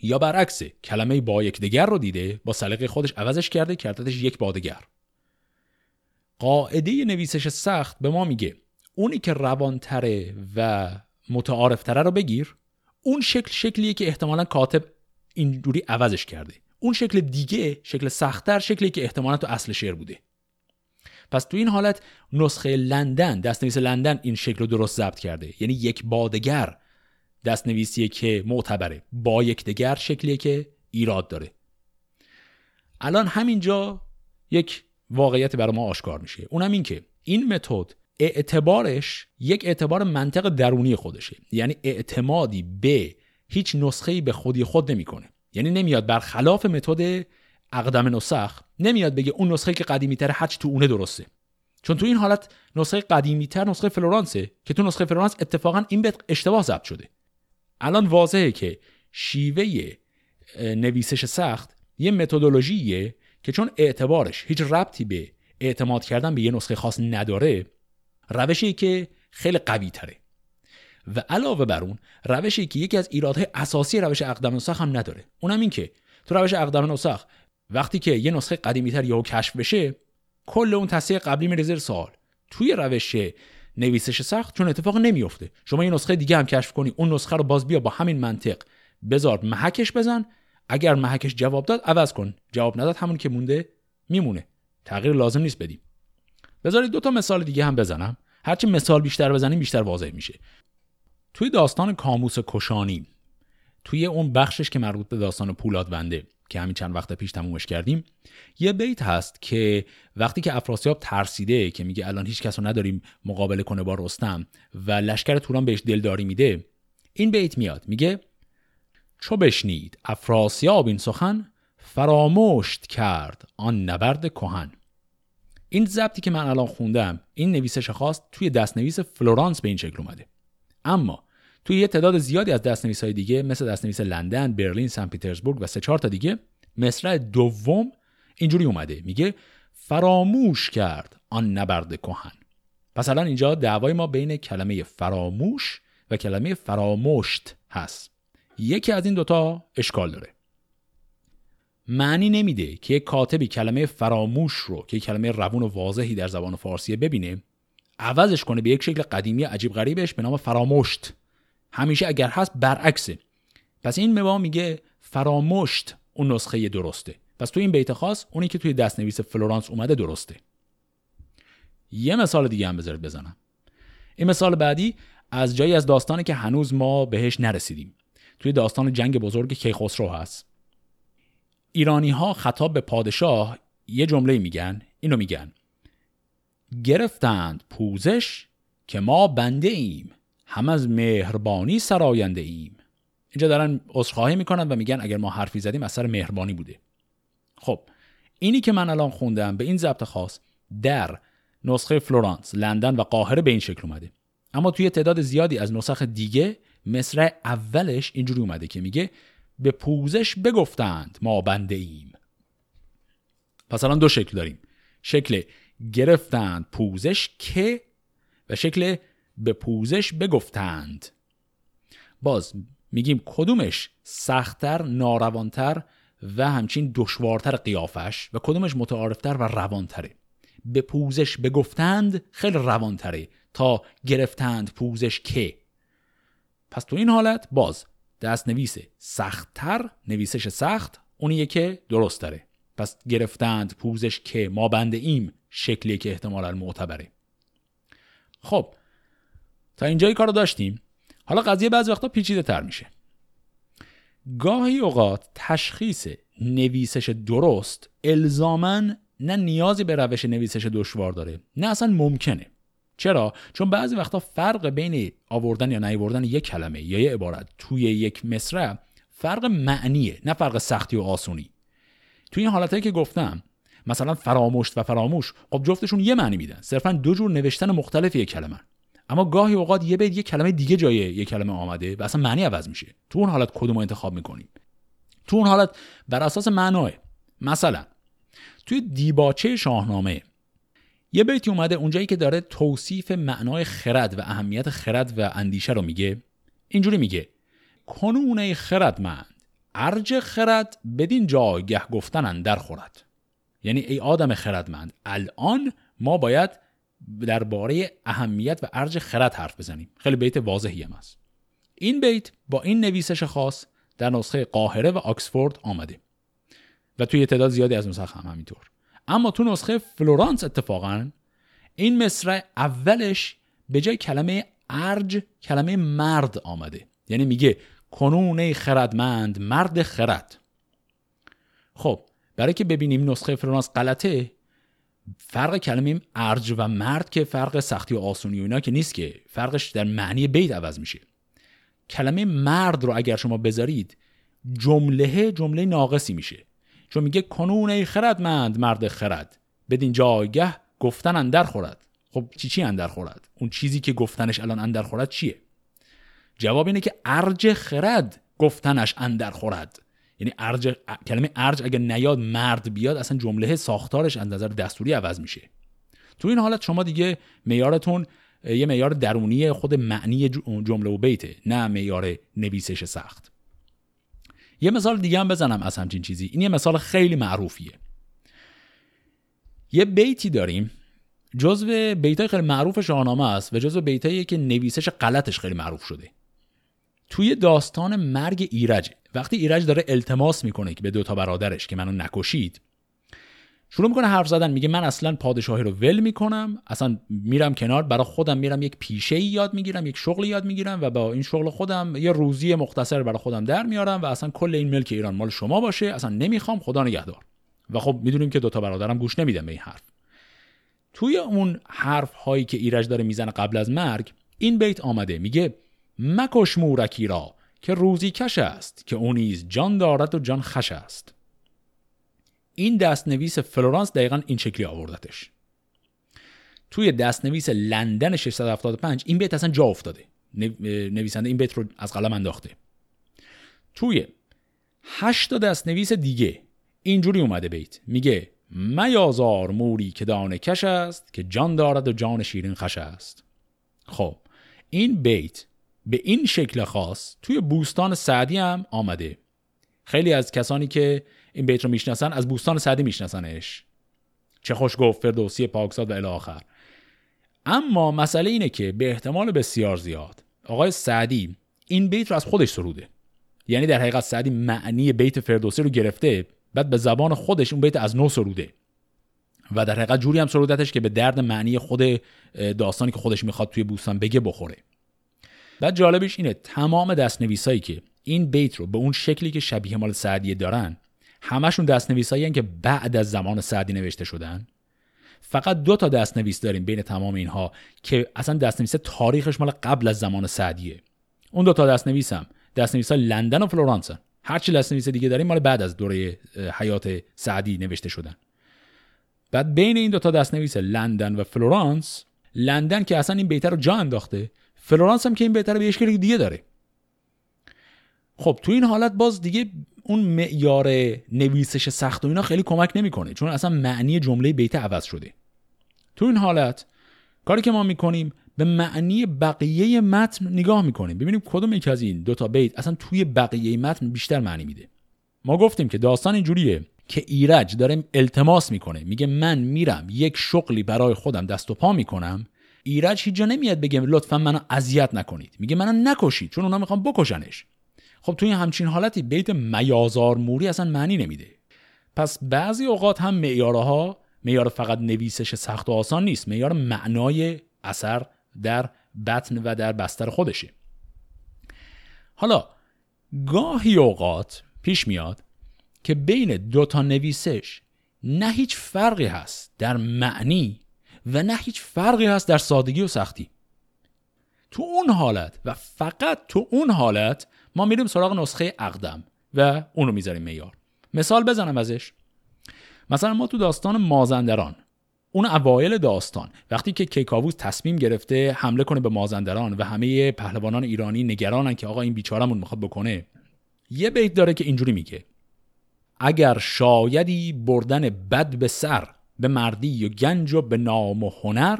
یا برعکس کلمه با یکدیگر رو دیده با سلیقه خودش عوضش کرده کردتش یک بادگر قاعده نویسش سخت به ما میگه اونی که روانتره و متعارفتره رو بگیر. اون شکل شکلیه که احتمالا کاتب اینجوری عوضش کرده. اون شکل دیگه شکل سختتر شکلی که احتمالا تو اصل شعر بوده. پس تو این حالت نسخه لندن دستنویس لندن این شکل رو درست ضبط کرده. یعنی یک بادگر دستنویسیه که معتبره. با یکدیگر شکلیه که ایراد داره. الان همینجا یک واقعیت برای ما آشکار میشه. اونم این که این متد اعتبارش یک اعتبار منطق درونی خودشه. یعنی اعتمادی به هیچ نسخه‌ای به خودی خود نمی‌کنه. یعنی نمیاد برخلاف متد اقدم نسخ نمیاد بگه اون نسخه که قدیمی تر هرچی تو اونه درسته. چون تو این حالت نسخه قدیمی تر نسخه فلورانسه که تو نسخه فلورانس اتفاقا این به اشتباه ضبط شده. الان واضحه که شیوه نویسش سخت یه متدولوژیه که چون اعتبارش هیچ ربطی به اعتماد کردن به یه نسخه خاص نداره روشی که خیلی قوی تره. و علاوه بر اون روشی که یکی از ایرادهای اساسی روش اقدام نسخ هم نداره. اونم این که تو روش اقدام نسخ وقتی که یه نسخه قدیمی تر یا کشف بشه کل اون تصحیح قبلی میره زیر سوال. توی روش نویسش سخت چون اتفاق نمیفته شما یه نسخه دیگه هم کشف کنی اون نسخه رو باز بیا با همین منطق. بذار محکش بزن. اگر محکش جواب داد عوض کن. جواب نداد همون که مونده میمونه. تغییر لازم نیست بدیم. بذارید دو تا مثال دیگه هم بزنم. هرچی مثال بیشتر بزنیم بیشتر واضح میشه. توی داستان کاموس کشانی توی اون بخشش که مربوط به داستان پولاد ونده که همین چند وقت پیش تمومش کردیم یه بیت هست که وقتی که افراسیاب ترسیده که میگه الان هیچ کس رو نداریم مقابله کنه با رستم و لشکر توران بهش دلداری میده این بیت میاد. میگه چو بشنید افراسیاب این سخن فراموشت کرد آن نبرد کهن. این ضبطی که من الان خوندم این نویسش خواست توی دستنویس فلورانس به این شکل اومده. اما توی یه تعداد زیادی از دستنویس های دیگه مثل دستنویس لندن، برلین، سن پیترزبورگ و سه چهار تا دیگه مصرع دوم اینجوری اومده. میگه فراموش کرد آن نبرد کهن. پس الان اینجا دعوای ما بین کلمه فراموش و کلمه فراموشت هست. یکی از این دوتا اشکال داره. معنی نمیده که یک کاتبی کلمه فراموش رو که کلمه روون و واضحی در زبان فارسی ببینه عوضش کنه به یک شکل قدیمی عجیب غریبش به نام فراموشت. همیشه اگر هست برعکسه. پس این مبا میگه فراموشت اون نسخه درسته. پس تو این بیت خاص اونی که توی دستنویس فلورانس اومده درسته. یه مثال دیگه هم بذارید بزنم. این مثال بعدی از جایی از داستانی که هنوز ما بهش نرسیدیم. توی داستان جنگ بزرگ کیخسرو هست. ایرانی ها خطاب به پادشاه یه جمله میگن اینو میگن. گرفتند پوزش که ما بنده ایم هم از مهربانی سراینده ایم. اینجا دارن عذرخواهی می‌کنن و میگن اگر ما حرفی زدیم از سر مهربانی بوده. خب اینی که من الان خوندم به این ضبط خاص در نسخه فلورانس لندن و قاهره به این شکل اومده. اما توی تعداد زیادی از نسخ دیگه مصرع اولش اینجوری اومده که میگه به پوزش بگفتند ما بنده ایم. پس الان دو شکل داریم. شکل گرفتند پوزش که و شکل به پوزش بگفتند. باز میگیم کدومش سختتر ناروانتر و همچین دشوارتر قیافش و کدومش متعارفتر و روانتره. به پوزش بگفتند خیلی روانتره تا گرفتند پوزش که. پس تو این حالت باز دست نویس سختتر نویسش سخت اونیه که درست داره پس گرفتند پوزش که ما بنده ایم شکلی که احتمالا معتبره. خب تا اینجای کار داشتیم. حالا قضیه بعضی وقتا پیچیده تر میشه. گاهی اوقات تشخیص نویسش درست الزامن نه نیازی به روش نویسش دشوار داره نه اصلا ممکنه. چرا؟ چون بعضی وقتا فرق بین آوردن یا نیاوردن یک کلمه یا یه عبارت توی یک مصرع فرق معنیه نه فرق سختی و آسونی. توی این حالتهایی که گفتم مثلا فراموش و فراموش خب جفتشون یه معنی میدن. صرفا دو جور نوشتن مختلف یک کلمه. اما گاهی اوقات یه بیت یه کلمه دیگه جای یه کلمه آمده و اصلا معنی عوض میشه. تو اون حالت کدوم انتخاب می‌کنیم؟ تو اون حالت بر اساس معنای مثلا توی دیباچه شاهنامه یه بیتی اومده اونجایی که داره توصیف معنای خرد و اهمیت خرد و اندیشه رو میگه اینجوری میگه. کنون خردمند ارج خرد بدین جایگه گفتن در خورد. یعنی ای آدم خردمند الان ما باید درباره اهمیت و ارج خرد حرف بزنیم. خیلی بیت واضحی هم است این بیت با این نویسش خاص در نسخه قاهره و آکسفورد آمده. و توی تعداد زیادی از نسخ هم همینطور. اما تو نسخه فلورانس اتفاقا این مصرع اولش به جای کلمه ارج کلمه مرد آمده. یعنی میگه کنون خردمند مرد خرد. خب برای که ببینیم نسخه فلورانس غلطه فرق کلمه ارج و مرد که فرق سختی و آسونی و اینا که نیست که فرقش در معنی بیت عوض میشه. کلمه مرد رو اگر شما بذارید جمله جمله ناقصی میشه. چون میگه کنون خردمند مرد خرد. بدین جایگه گفتن اندر خورد. خب چی چی اندر خورد؟ اون چیزی که گفتنش الان اندر خورد چیه؟ جواب اینه که ارج خرد گفتنش اندر خورد. یعنی ارج کلمه ارج اگر نیاد مرد بیاد اصلا جمله ساختارش از نظر دستوری عوض میشه. تو این حالت شما دیگه معیارتون یه معیار درونی خود معنی جمله و بیته نه معیار نویسش سخت. یه مثال دیگه هم بزنم از همچین چیزی. این یه مثال خیلی معروفیه. یه بیتی داریم. جزو بیتای خیلی معروف شاهنامه است و جزو بیتایی که نویسش غلطش خیلی معروف شده. توی داستان مرگ ایرج وقتی ایرج داره التماس می‌کنه که به دوتا برادرش که منو نکشید شروع می‌کنه حرف زدن میگه من اصلا پادشاهی رو ول می‌کنم. اصلا میرم کنار برای خودم میرم یک پیشه یاد می‌گیرم یک شغل یاد می‌گیرم و با این شغل خودم یه روزی مختصر برای خودم در میارم و اصلا کل این ملک ایران مال شما باشه. اصلا نمی‌خوام خدا نگهدار. و خب می‌دونیم که دوتا برادرم گوش نمیدن به این حرف. توی اون حرف هایی که ایرج داره می‌زنه قبل از مرگ این بیت آمده. میگه مکش مورکی را که روزی کش است که اون نیز جان دارد و جان خش است. این دستنویس فلورانس دقیقا این شکلی آوردتش. توی دستنویس لندن 675 این بیت اصلا جا افتاده. نویسنده این بیت رو از قلم انداخته. توی هشت تا دستنویس دیگه اینجوری اومده بیت. میگه میازار موری که دانه کش است که جان دارد و جان شیرین خش است. خب این بیت به این شکل خاص توی بوستان سعدی هم آمده. خیلی از کسانی که این بیت رو می‌شناسن از بوستان سعدی میشناسنش. چه خوش گفت فردوسی پاکزاد و الی آخر. اما مسئله اینه که به احتمال بسیار زیاد آقای سعدی این بیت رو از خودش سروده. یعنی در حقیقت سعدی معنی بیت فردوسی رو گرفته بعد به زبان خودش اون بیت از نو سروده. و در حقیقت جوری هم سرودتش که به درد معنی خود داستانی که خودش می‌خواد توی بوستان بگه بخوره. بعد جالبش اینه تمام دستنویسایی که این بیت رو به اون شکلی که شبیه مال سعدیه دارن همشون دستنویسایی که بعد از زمان سعدی نوشته شدن. فقط دو تا دستنویس داریم بین تمام اینها که اصلا دستنویس تاریخش مال قبل از زمان سعدیه. اون دو تا دستنویس هم دستنویس لندن و فلورانسن هرچی دستنویس دیگه داریم مال بعد از دوره حیات سعدی نوشته شدن. بعد بین این دو تا دستنویس لندن و فلورانس لندن که اصلا این بیت رو جا انداخته فلورانس هم که این بیت رو به یه دیگه داره. خب تو این حالت باز دیگه اون معیار نویسش سخت و اینا خیلی کمک نمی‌کنه چون اصلا معنی جمله بیت عوض شده. تو این حالت کاری که ما می‌کنیم به معنی بقیه متن نگاه می‌کنیم. ببینیم کدوم یک از این دو تا بیت اصلا توی بقیه متن بیشتر معنی میده. ما گفتیم که داستان اینجوریه که ایرج داره التماس می‌کنه میگه من میرم یک شغلی برای خودم دست و پا می‌کنم. ایرج هیچ جا نمیاد بگه لطفا منو اذیت نکنید. میگه منو نکشید چون اونا می‌خوان بکشنش. خب توی همچین حالتی بیت میازار موری اصلا معنی نمیده. پس بعضی اوقات هم معیارها معیار فقط نویسش سخت و آسان نیست معیار معنای اثر در بطن و در بستر خودشه. حالا گاهی اوقات پیش میاد که بین دو تا نویسش نه هیچ فرقی هست در معنی و نه هیچ فرقی هست در سادگی و سختی. تو اون حالت و فقط تو اون حالت ما میریم سراغ نسخه اقدم و اونو می‌ذاریم میار مثال بزنم ازش. مثلا ما تو داستان مازندران اون اوایل داستان وقتی که کیکاووس تصمیم گرفته حمله کنه به مازندران و همه پهلوانان ایرانی نگرانن که آقا این بیچارمون می‌خواد بکنه یه بیت داره که اینجوری میگه. اگر شایدی بردن بد به سر به مردی و گنج و به نام و هنر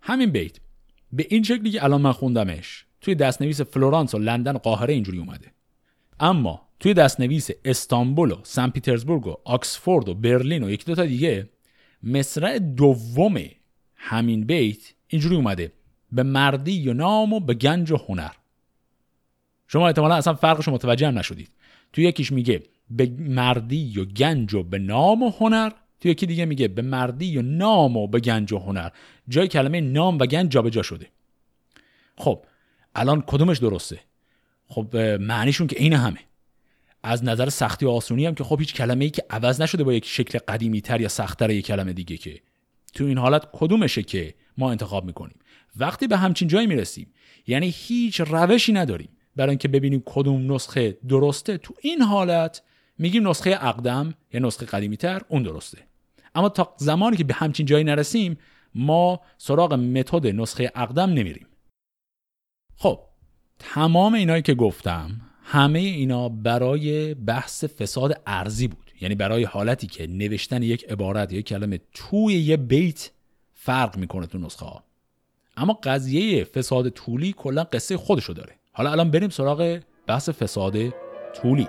همین بیت. به این شکلی که الان من خوندمش. توی دستنویس فلورانس و لندن و قاهره اینجوری اومده. اما توی دستنویس استانبول و سن پیترزبورگ و آکسفورد و برلین و یک دو تا دیگه مصرع دوم همین بیت اینجوری اومده. به مردی و نام و به گنج و هنر. شما احتمالا اصلا فرقش متوجه هم نشدید. تو یکیش میگه به مردی و گنج و به نام و هنر. تو یکی دیگه میگه به مردی و نام و به گنج و هنر. جای کلمه نام و گنج جابجا شده. خب الان کدومش درسته؟ خب معنیشون که این همه. از نظر سختی و آسونی هم که خب هیچ کلمه ای که عوض نشده با یک شکل قدیمی تر یا سختتر یک کلمه دیگه که تو این حالت کدومشه که ما انتخاب می‌کنیم. وقتی به همچین جایی می‌رسیم یعنی هیچ روشی نداریم برای اینکه ببینیم کدوم نسخه درسته تو این حالت میگیم نسخه اقدم یا نسخه قدیمی تر اون درسته. اما تا زمانی که به همچین جایی نرسیم ما سراغ متد نسخه اقدم نمیریم. خب تمام اینایی که گفتم همه اینا برای بحث فساد ارزی بود. یعنی برای حالتی که نوشتن یک عبارت یا کلمه توی یه بیت فرق می‌کنه تو نسخه ها. اما قضیه فساد طولی کلا قصه خودشو داره. حالا الان بریم سراغ بحث فساد طولی.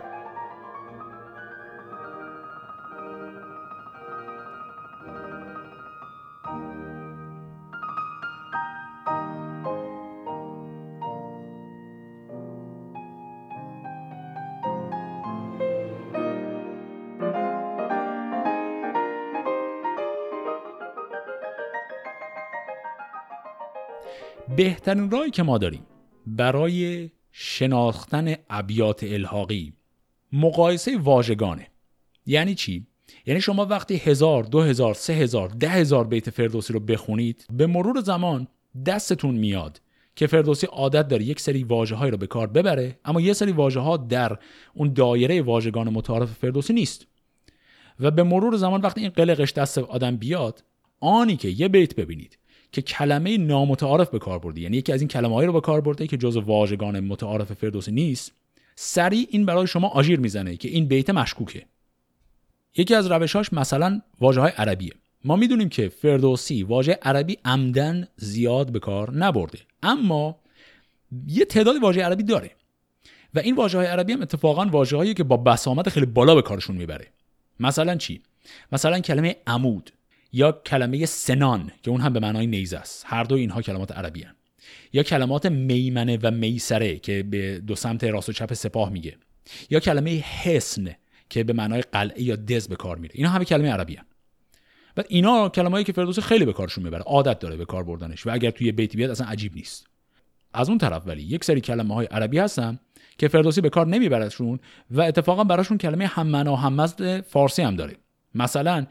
بهترین راهی که ما داریم برای شناختن ابیات الحاقی مقایسه واژگانه. یعنی چی؟ یعنی شما وقتی هزار دو هزار سه هزار ده هزار بیت فردوسی رو بخونید به مرور زمان دستتون میاد که فردوسی عادت داره یک سری واجه های رو به کار ببره اما یه سری واژه ها در اون دایره واژگان متعارف فردوسی نیست. و به مرور زمان وقتی این قلقش دست آدم بیاد آنی که یه بیت ببینید که کلمه نامتعارف به کار برده. یعنی یکی از این کلمه رو به کار برده که جز واژگان متعارف فردوسی نیست. سریع این برای شما آژیر می‌زنه که این بیت مشکوکه. یکی از روشاش مثلا واژه های عربیه. ما می‌دونیم که فردوسی واژه عربی عمدن زیاد به کار نبرده. اما یه تعداد واژه عربی داره. و این واژه های عربی هم اتفاقا واژه که با بسامت خیلی بالا به کارشون می‌بره. مثلا چی؟ مثلا کلمه عمود. یا کلمه سنان که اون هم به معنای نیزه است. هر دو اینها کلمات عربی هن. یا کلمات میمنه و میسره که به دو سمت راست و چپ سپاه میگه. یا کلمه حسن که به معنای قلعه یا دز به کار میره. اینا همه کلمه عربی هن. و اینا کلمه‌ای که فردوسی خیلی به کارشون می‌بره. عادت داره به کار بردنش. و اگر توی بیت بیاد اصلا عجیب نیست. از اون طرف ولی یک سری کلمه های عربی هستن که فردوسی به کار نمیبردشون و اتفاقا براشون کلمه هم معنا هم فارسی هم داره. مثلا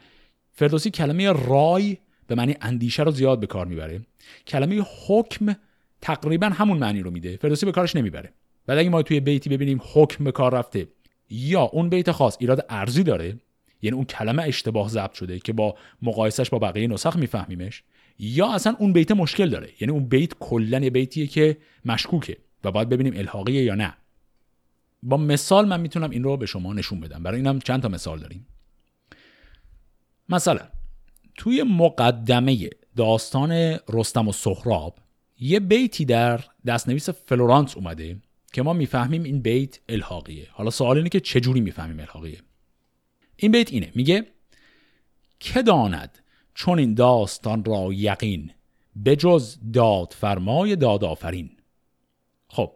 فردوسی کلمه رای به معنی اندیشه رو زیاد به کار می‌بره. کلمه حکم تقریبا همون معنی رو میده. فردوسی به کارش نمی‌بره. بعد اگه ما توی بیتی ببینیم حکم به کار رفته یا اون بیت خاص ایراد ارزی داره یعنی اون کلمه اشتباه ضبط شده که با مقایسش با بقیه نسخ میفهمیمش یا اصلا اون بیت مشکل داره. یعنی اون بیت کلا یه بیتیه که مشکوکه و باید ببینیم الحاقیه یا نه. با مثال من می‌تونم این رو به شما نشون بدم. برای اینم چند تا مثال داریم. مثلا توی مقدمه داستان رستم و سهراب یه بیتی در دستنویس فلورانس اومده که ما می‌فهمیم این بیت الحاقیه. حالا سوال اینه که چجوری می‌فهمیم الحاقیه؟ این بیت اینه میگه که داند چون این داستان را یقین جز داد فرمای داد آفرین خب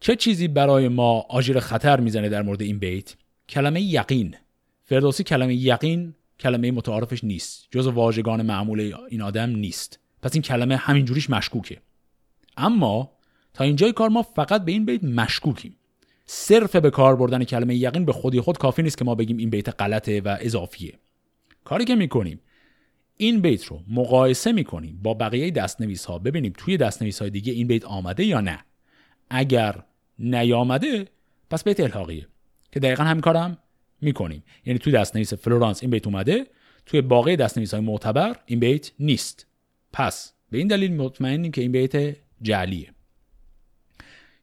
چه چیزی برای ما آژیر خطر می‌زنه در مورد این بیت؟ کلمه یقین. فردوسی کلمه یقین کلمه متعارفش نیست. جز واژگان معمول این آدم نیست. پس این کلمه همینجوریش مشکوکه. اما تا اینجای کار ما فقط به این بیت مشکوکیم. صرف به کار بردن کلمه یقین به خودی خود کافی نیست که ما بگیم این بیت غلطه و اضافیه. کاری که می‌کنیم این بیت رو مقایسه می‌کنیم با بقیه دستنویس ها ببینیم توی دستنویس های دیگه این بیت آمده یا نه. اگر نیامده پس بیت الحاقیه. که دقیقا همین کارم. می‌کنیم. یعنی توی دستنویس فلورانس این بیت اومده توی باقی دستنویس های معتبر این بیت نیست. پس به این دلیل مطمئنیم که این بیت جعلیه.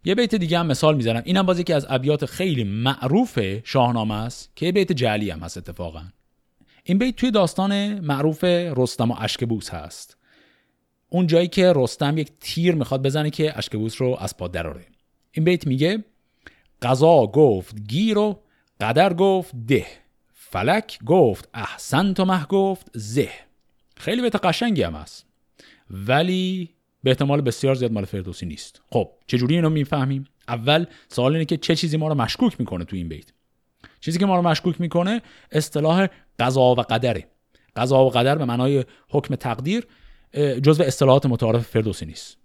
یه بیت دیگه هم مثال می‌زنم. اینم باز یکی از ابیات خیلی معروف شاهنامه است که بیت جعلی هم هست اتفاقا. این بیت توی داستان معروف رستم و اشکبوس هست. اون جایی که رستم یک تیر می‌خواد بزنه که اشکبوس رو از پا دراره. این بیت میگه قضا گفت گیر و قدر گفت ده. فلک گفت احسن تو مه گفت زه. خیلی بیت قشنگی هم هست. ولی به احتمال بسیار زیاد مال فردوسی نیست. خب چجوری اینو می‌فهمیم؟ اول سوال اینه که چه چیزی ما رو مشکوک می‌کنه تو این بیت؟ چیزی که ما رو مشکوک می‌کنه اصطلاح قضا و قدره. قضا و قدر به معنای حکم تقدیر جزو اصطلاحات متعارف فردوسی نیست.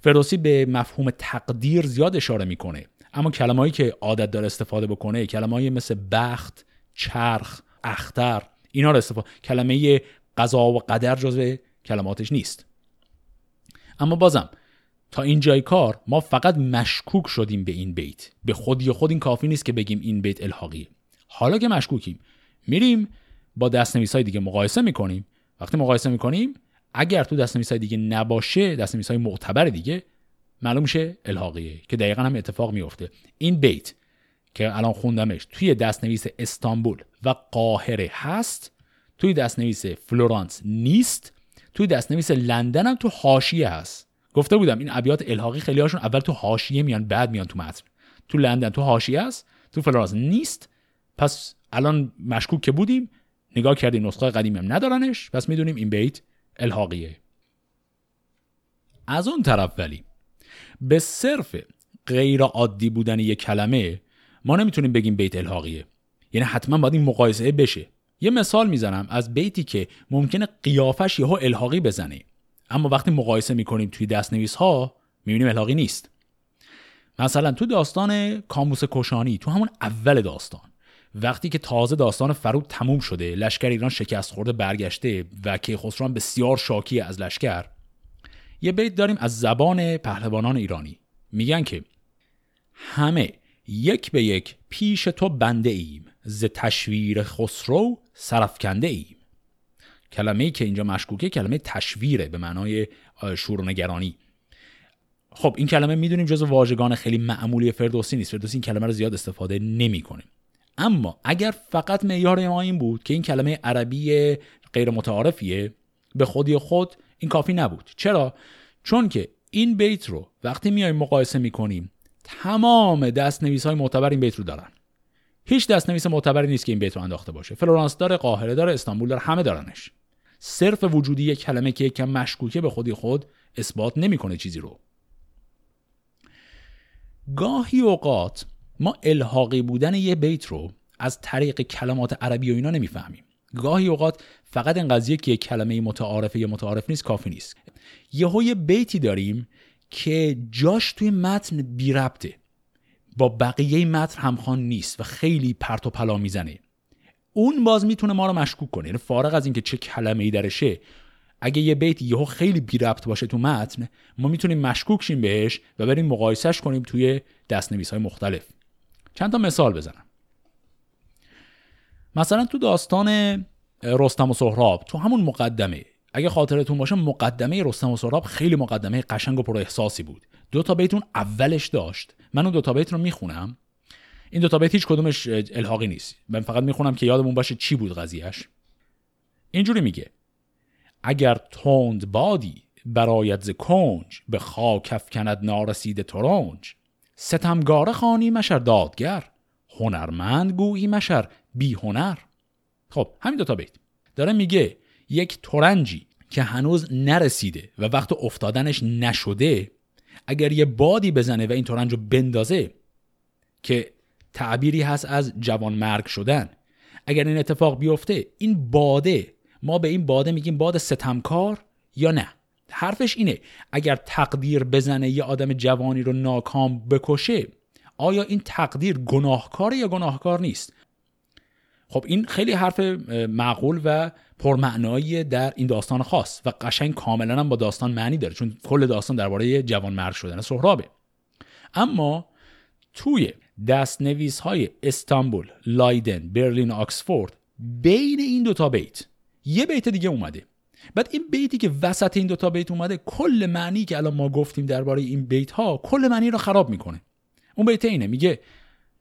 فردوسی به مفهوم تقدیر زیاد اشاره می‌کنه. اما کلمه‌ای که عادت داره استفاده بکنه کلمه‌ای مثل بخت چرخ اختر اینا رو استفاده کلمه قضا و قدر جزو کلماتش نیست. اما بازم تا این جای کار ما فقط مشکوک شدیم به این بیت. به خودی خود این کافی نیست که بگیم این بیت الحاقیه. حالا که مشکوکیم میریم با دستنویس های دیگه مقایسه می‌کنیم. وقتی مقایسه می‌کنیم اگر تو دستنویس های دیگه نباشه دستنویس های معتبر دیگه معلوم میشه الحاقیه که دقیقا هم اتفاق میفته این بیت که الان خوندمش توی دستنویس استانبول و قاهره هست توی دستنویس فلورانس نیست توی دستنویس لندن هم تو حاشیه هست. گفته بودم این ابیات الحاقی خیلی هاشون اول تو حاشیه میان بعد میان تو متن. تو لندن تو حاشیه است تو فلورانس نیست. پس الان مشکوک که بودیم نگاه کردیم نسخه قدیمی هم ندارنش. پس می‌دونیم این بیت الحاقیه. از اون طرف ولی به صرف غیر عادی بودن یک کلمه ما نمی‌تونیم بگیم بیت الحاقیه. یعنی حتما باید این مقایسه بشه. یه مثال می‌زنم از بیتی که ممکنه قیافش یهو الحاقی بزنه. اما وقتی مقایسه می‌کنیم توی دستنویس ها می‌بینیم الحاقی نیست. مثلا تو داستان کاموس کشانی تو همون اول داستان وقتی که تازه داستان فرود تموم شده لشکر ایران شکست خورده برگشته و کیخسروان بسیار شاکی از لشکر یه بیت داریم از زبان پهلوانان ایرانی. میگن که همه یک به یک پیش تو بنده ایم ز تشویر خسرو سرفکنده ایم. کلمه ای که اینجا مشکوکه کلمه تشویره به معنای شور و نگرانی خب این کلمه می‌دونیم جز واژگان خیلی معمولی فردوسی نیست. فردوسی این کلمه رو زیاد استفاده نمی‌کنه. اما اگر فقط معیار ما این بود که این کلمه عربی غیر متعارفیه به خودی خود این کافی نبود. چرا؟ چون که این بیت رو وقتی میایم مقایسه می‌کنیم تمام دست نویس های معتبر این بیت رو دارن. هیچ دست نویس معتبری نیست که این بیت رو انداخته باشه. فلورانس داره قاهره داره استانبول داره همه دارنش. صرف وجودی یک کلمه که یکم مشکوکه به خودی خود اثبات نمی‌کنه چیزی رو. گاهی اوقات ما الحاقی بودن یه بیت رو از طریق کلمات عربی و اینا نمی‌فهمیم. گاهی اوقات فقط این قضیه که یک کلمه متعارفه یا متعارف نیست کافی نیست. یهو یه بیتی داریم که جاش توی متن بی ربطه. با بقیه متن همخوان نیست و خیلی پرت و پلا می‌زنه. اون باز می‌تونه ما رو مشکوک کنه. یعنی فارغ از اینکه چه کلمه ای درشه اگه یه بیت یهو خیلی بی ربط باشه تو متن ما می‌تونیم مشکوک شیم بهش و بریم مقایسش کنیم توی دستنویس های مختلف. چند تا مثال بزنم. مثلا تو داستان رستم و سهراب تو همون مقدمه اگه خاطرتون باشه مقدمه رستم و سهراب خیلی مقدمه قشنگ و پر احساسی بود. دو تا بیتون اولش داشت. من اون دو تا بیت رو می‌خونم. این دو تا بیت هیچ کدومش الحاقی نیست. من فقط می‌خونم که یادمون باشه چی بود قضیهش اینجوری میگه. اگر تند بادی برایت ز کنج به خاک افکند نارسیده ترنج ستمگاره خانی مشر دادگر هنرمند گویی مشر بی هنر خب همین دو تا بیت. داره میگه یک ترنجی که هنوز نرسیده و وقت افتادنش نشده اگر یه بادی بزنه و این ترنج رو بندازه که تعبیری هست از جوان مرگ شدن اگر این اتفاق بیفته این باده ما به این باده میگیم باد ستمکار یا نه؟ حرفش اینه اگر تقدیر بزنه یه آدم جوانی رو ناکام بکشه آیا این تقدیر گناهکاره یا گناهکار نیست؟ خب این خیلی حرف معقول و پرمعنایی در این داستان خاص و قشنگ کاملا هم با داستان معنی داره چون کل داستان درباره جوان مرد شدن سهرابه. اما توی دستنویس های استانبول، لایدن، برلین، آکسفورد بین این دوتا بیت یه بیت دیگه اومده. بعد این بیتی که وسط این دوتا بیت اومده کل معنی که الان ما گفتیم درباره این بیت ها کل معنی رو خراب می‌کنه. اون بیت اینه میگه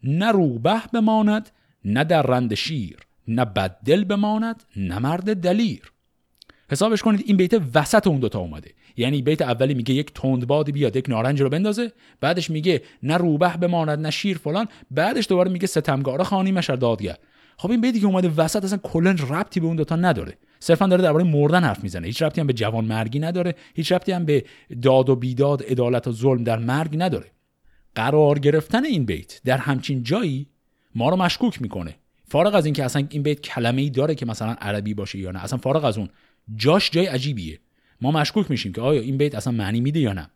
نه روبه بماند نه در رند شیر نه بددل بماند نه مرد دلیر. حسابش کنید این بیت وسط اون دوتا اومده. یعنی بیت اولی میگه یک تندبادی بیاد یک نارنج رو بندازه بعدش میگه نه روبه بماند نه شیر فلان بعدش دوباره میگه ستمگاره خانی مشر دادگر. خب این بیتی که اومده وسط اصلا کلا ربطی به اون دوتا نداره. صرفا داره درباره مردن حرف می‌زنه. هیچ ربطی هم به جوان مرگی نداره. هیچ ربطی هم به داد و بیداد عدالت و ظلم در مرگ نداره. قرار گرفتن این بیت در همچین جایی ما رو مشکوک می‌کنه. فارغ از اینکه اصلا این بیت کلمه ای داره که مثلا عربی باشه یا نه اصلا فارغ از اون. جاش جای عجیبیه. ما مشکوک میشیم که آیا این بیت اصلا معنی میده یا نه.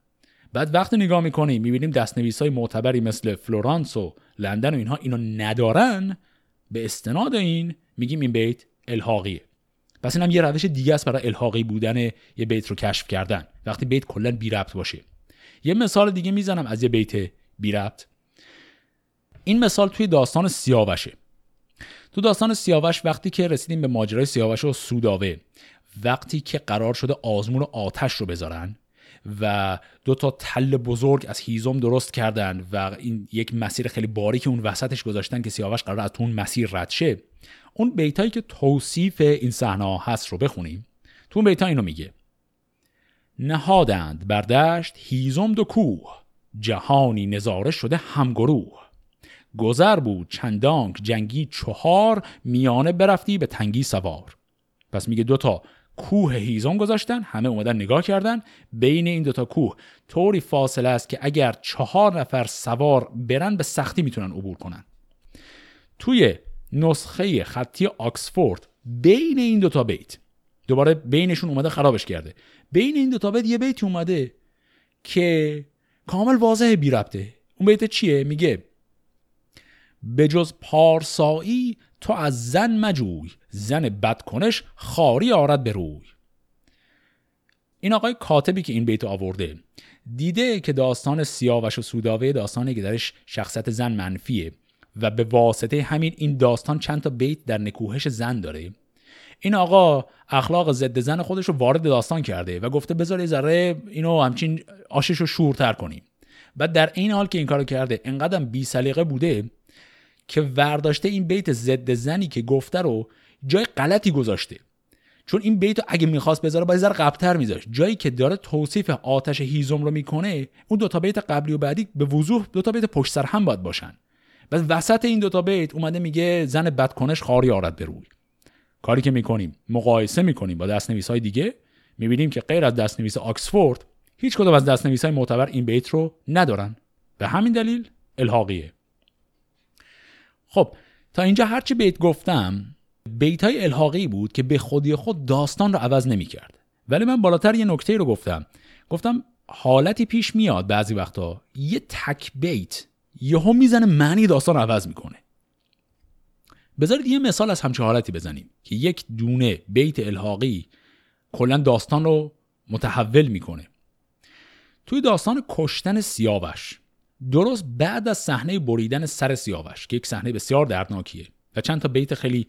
بعد وقتی نگاه می‌کنیم می‌بینیم دستنویس های معتبری مثل فلورانس و لندن و اینها اینو ندارن. به استناد این میگیم این بیت الحاقیه. پس اینم یه روش دیگه است برای الحاقی بودن یه بیت رو کشف کردن. وقتی بیت کلا بی ربط باشه. یه مثال دیگه می‌زنم از یه بیت بی ربط این مثال توی داستان سیاوشه. تو داستان سیاوش وقتی که رسیدیم به ماجرای سیاوش و سوداوه وقتی که قرار شده آزمون آتش رو بذارن و دو تا تل بزرگ از هیزم درست کردن و این یک مسیر خیلی باری که اون وسطش گذاشتن که سیاوش قرار از اون مسیر رد شه اون بیتایی که توصیف این صحنه هست رو بخونیم. تو اون بیتا اینو میگه. نهادند بر دشت هیزم دو کوه جهانی نظاره شده همگروه. گذر بود چندانک جنگی چهار میانه برفتی به تنگی سوار. پس میگه دوتا کوه هیزم گذاشتن همه اومدن نگاه کردن. بین این دوتا کوه طوری فاصله است که اگر چهار نفر سوار برن به سختی می‌تونن عبور کنن. توی نسخه خطی آکسفورد بین این دوتا بیت دوباره بینشون اومده خرابش کرده. بین این دوتا بیت یه بیت اومده که کامل واضح بی ربطه. اون بیت چیه؟ میگه به جز پارسایی تو از زن مجوی زن بدکنش خاری آرد به روی. این آقای کاتبی که این بیت آورده دیده که داستان سیاوش و سوداوه داستانی که درش شخصت زن منفیه و به واسطه همین این داستان چند تا بیت در نکوهش زن داره این آقا اخلاق ضد زن خودش رو وارد داستان کرده و گفته بذار یه ذره اینو همچین آشش رو شورتر کنیم. بعد در این حال که این کارو کرده انقدر بی سلیقه بوده که ورداشته این بیت ضد زنی که گفته رو جای غلطی گذاشته. چون این بیت رو اگه می‌خواست بذاره باید ذره قبلتر میذاشت. جایی که داره توصیف آتش هیزم رو می‌کنه اون دو تا بیت قبلی و بعدی به وضوح دو تا بیت پشت سر هم باید باشن. بعد وسط این دو تا بیت اومده میگه زن بدکنش خاری آرد به روی. کاری که می‌کنیم مقایسه می‌کنیم با دستنویس های دیگه. می‌بینیم که غیر از دستنویس آکسفورد هیچ کدوم از دستنویس های معتبر این بیت رو ندارن. به همین دلیل الحاقیه. خب تا اینجا هرچی بیت گفتم بیت های الحاقی بود که به خودی خود داستان رو عوض نمی کرد. ولی من بالاتر یه نکته رو گفتم. گفتم حالتی پیش میاد بعضی وقتا یه تک بیت یهو می‌زنه معنی داستان رو عوض می‌کنه. بذارید یه مثال از همچه حالتی بزنیم که یک دونه بیت الحاقی کلا داستان رو متحول می‌کنه. توی داستان کشتن سیاوش درست بعد از صحنه بریدن سر سیاوش که یک صحنه بسیار دردناکیه و چند تا بیت خیلی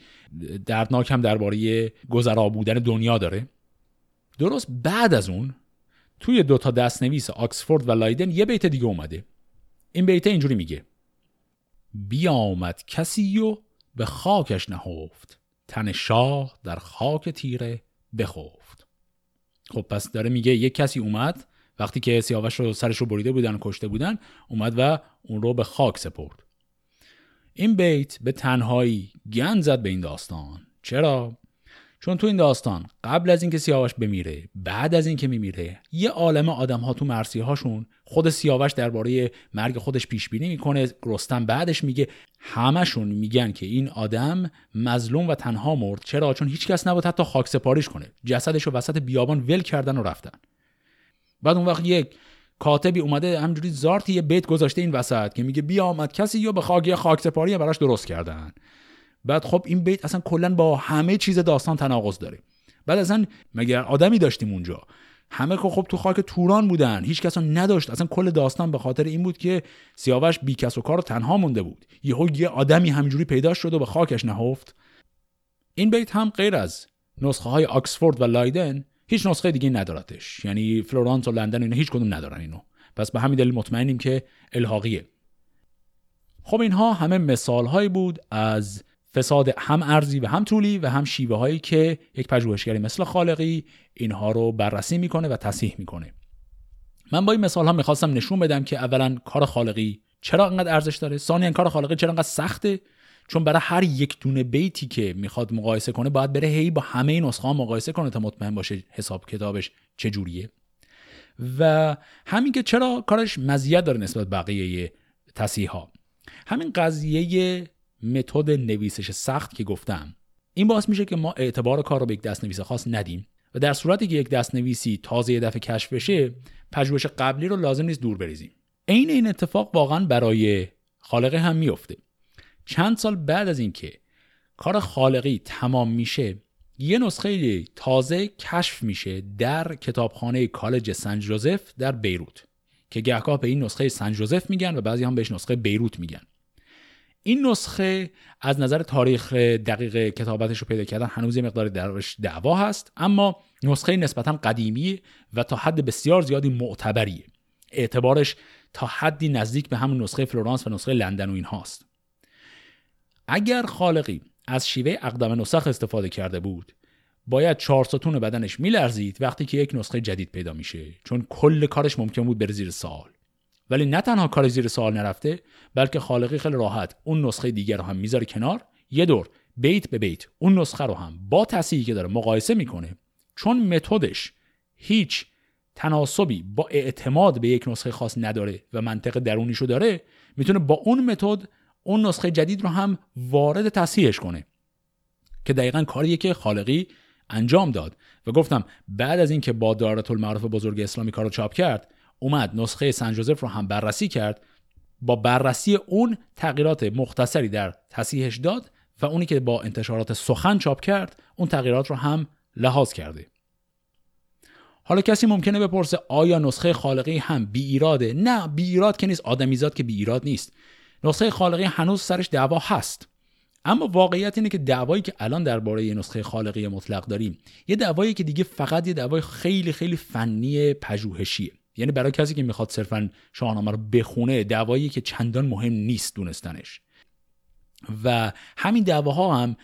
دردناک هم درباره گذرا بودن دنیا داره. درست بعد از اون توی دوتا دستنویس آکسفورد و لایدن یه بیت دیگه اومده. این بیت اینجوری میگه. بیامد کسی و به خاکش نهفت. تن شاه در خاک تیره بخفت. خب پس داره میگه یک کسی اومد وقتی که سیاوش رو سرش رو بریده بودن و کشته بودن اومد و اون رو به خاک سپرد. این بیت به تنهایی گند زد به این داستان. چرا؟ چون تو این داستان قبل از اینکه سیاوش بمیره بعد از اینکه میمیره یه عالم آدم ها تو مرسی هاشون خود سیاوش درباره مرگ خودش پیش بینی می‌کنه رستم بعدش میگه همشون میگن که این آدم مظلوم و تنها مرد. چرا؟ چون هیچکس نبود حتی خاک سپاریش کنه. جسدش رو وسط بیابان ول کردن و رفتن. بعد اون وقت یک کاتبی اومده همجوری زارتی یه بیت گذاشته این وسط که میگه بیا آمد کسی یا به خاک خاک سپاری براش درست کردن. بعد خب این بیت اصلا کلا با همه چیز داستان تناقض داره. بعد اصلا مگر آدمی داشتیم اونجا؟ همه که خب تو خاک توران بودن هیچ کس نداشت. اصلا کل داستان به خاطر این بود که سیاوش بی کس و کار تنها مونده بود. یهو یه آدمی همینجوری پیدا شد و به خاکش نهفت. این بیت هم غیر از نسخه های آکسفورد و لایدن هیچ نسخه دیگه ندارتش. یعنی فلورانس و لندن اینا هیچ کدوم ندارن اینو. پس به همین دلیل مطمئنیم که الحاقیه. خب اینها همه مثال هایی بود از فساد هم ارزی و هم طولی و هم شیوه هایی که یک پژوهشگری مثل خالقی اینها رو بررسی می‌کنه و تصحیح می‌کنه. من با این مثال ها می‌خواستم نشون بدم که اولا کار خالقی چرا انقدر ارزش داره؟ ثانیا کار خالقی چرا انقدر سخته؟ چون برای هر یک دونه بیتی که می‌خواد مقایسه کنه باید بره هی با همه نسخه ها مقایسه کنه تا مطمئن باشه حساب کتابش چجوریه. و همین که چرا کارش مزیت داره نسبت بقیه تصحیح ها همین قضیه متد نویسش سخت که گفتم. این باعث میشه که ما اعتبار کار رو به یک دستنویس خاص ندیم و در صورتی که یک دستنویسی تازه یه دفعه کشف بشه پژوهش قبلی رو لازم نیست دور بریزیم. عین این اتفاق واقعا برای خالقه هم میفته. چند سال بعد از اینکه کار خالقی تمام میشه یه نسخه تازه کشف میشه در کتابخانه کالج سن جوزف در بیروت که گهگاه به این نسخه سن جوزف میگن و بعضی هم بهش نسخه بیروت میگن. این نسخه از نظر تاریخ دقیق کتابتش رو پیدا کردن هنوز یه مقدار درش دعوا هست اما نسخه نسبتا قدیمی و تا حد بسیار زیادی معتبریه. اعتبارش تا حدی نزدیک به همون نسخه فلورانس و نسخه لندن و این هاست اگر خالقی از شیوه اقدام نسخ استفاده کرده بود باید چهار ستون بدنش میلرزید وقتی که یک نسخه جدید پیدا میشه چون کل کارش ممکن بود بره زیر سوال. ولی نه تنها کار زیر سوال نرفته بلکه خالقی خیلی راحت اون نسخه دیگر رو هم می‌ذاره کنار. یه دور بیت به بیت اون نسخه رو هم با تصحیحی که داره مقایسه می‌کنه. چون متدش هیچ تناسبی با اعتماد به یک نسخه خاص نداره و منطق درونیشو داره می‌تونه با اون متد اون نسخه جدید رو هم وارد تصحیحش کنه. که دقیقا کاریه که خالقی انجام داد. و گفتم بعد از اینکه با دارت المعارف بزرگ اسلامی کارو چاپ کرد اومد نسخه سن جوزف رو هم بررسی کرد. با بررسی اون تغییرات مختصری در تصحیحش داد و اونی که با انتشارات سخن چاپ کرد اون تغییرات رو هم لحاظ کرده. حالا کسی ممکنه بپرسه آیا نسخه خالقی هم بی ایراده؟ نه بی ایراد که نیست. آدمیزاد که بی ایراد نیست. نسخه خالقی هنوز سرش دعوا هست. اما واقعیت اینه که دعوایی که الان درباره نسخه خالقی مطلق داریم یه دعوایی که دیگه فقط یه دعوای خیلی خیلی فنی پژوهشیه. یعنی برای کسی که می‌خواد صرفا شاهنامه رو بخونه دعوایی که چندان مهم نیست دونستنش. و همین دعواها هم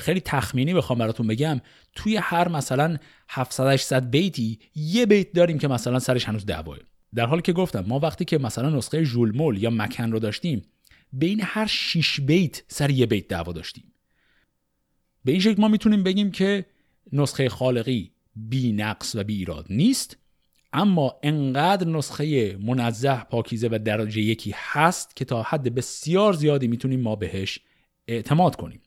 خیلی تخمینی بخوام براتون بگم توی هر مثلا 700 800 بیتی یه بیت داریم که مثلا سرش هنوز دعواه. در حالی که گفتم ما وقتی که مثلا نسخه ژولمول یا مکن رو داشتیم بین هر 6 بیت سر یه بیت دعوا داشتیم. به این شکل ما می‌تونیم بگیم که نسخه خالقی بی نقص و بی ایراد نیست اما انقدر نسخه منزه پاکیزه و درجه یکی هست که تا حد بسیار زیادی می‌تونیم ما بهش اعتماد کنیم.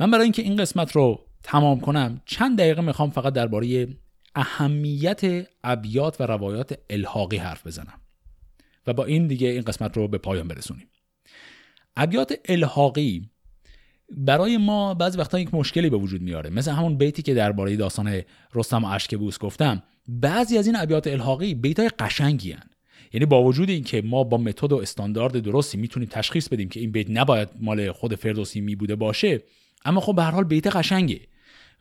من برای اینکه این قسمت رو تمام کنم چند دقیقه می‌خوام فقط درباره اهمیت ابیات و روایات الحاقی حرف بزنم. و با این دیگه این قسمت رو به پایان برسونیم. ابیات الحاقی برای ما بعضی وقتا یک مشکلی به وجود میاره. مثل همون بیتی که درباره داستان رستم و اشکبوس گفتم. بعضی از این ابیات الحاقی بیتای قشنگی هن. یعنی با وجود اینکه ما با متد و استاندارد درستی می‌تونیم تشخیص بدیم که این بیت نباید مال خود فردوسی می بوده باشه اما خب به هر حال بیت قشنگه.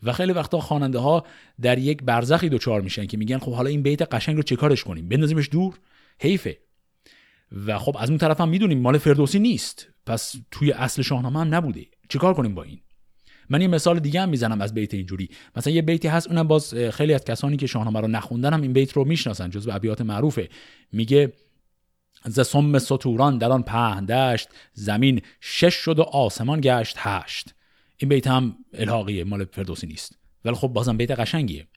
و خیلی وقتا خواننده ها در یک برزخی دوچار میشن که میگن خب حالا این بیت قشنگ رو چیکارش کنیم؟ بندازیمش دور؟ حیفه. و خب از اون طرف هم می‌دونیم مال فردوسی نیست. پس توی اصل شاهنامه هم نبوده. چیکار کنیم با این؟ من یه مثال دیگه هم می‌زنم از بیت اینجوری. مثلا یه بیتی هست اونم باز خیلی از کسانی که شاهنامه رو نخوندن هم این بیت رو می‌شناسن جزو ابیات معروفه. میگه ز سم سطوران در آن پهن دشت زمین شش شد و آسمان گشت هشت. این بیت هم الحاقیه مال فردوسی نیست. ولی خب بازم بیت قشنگیه.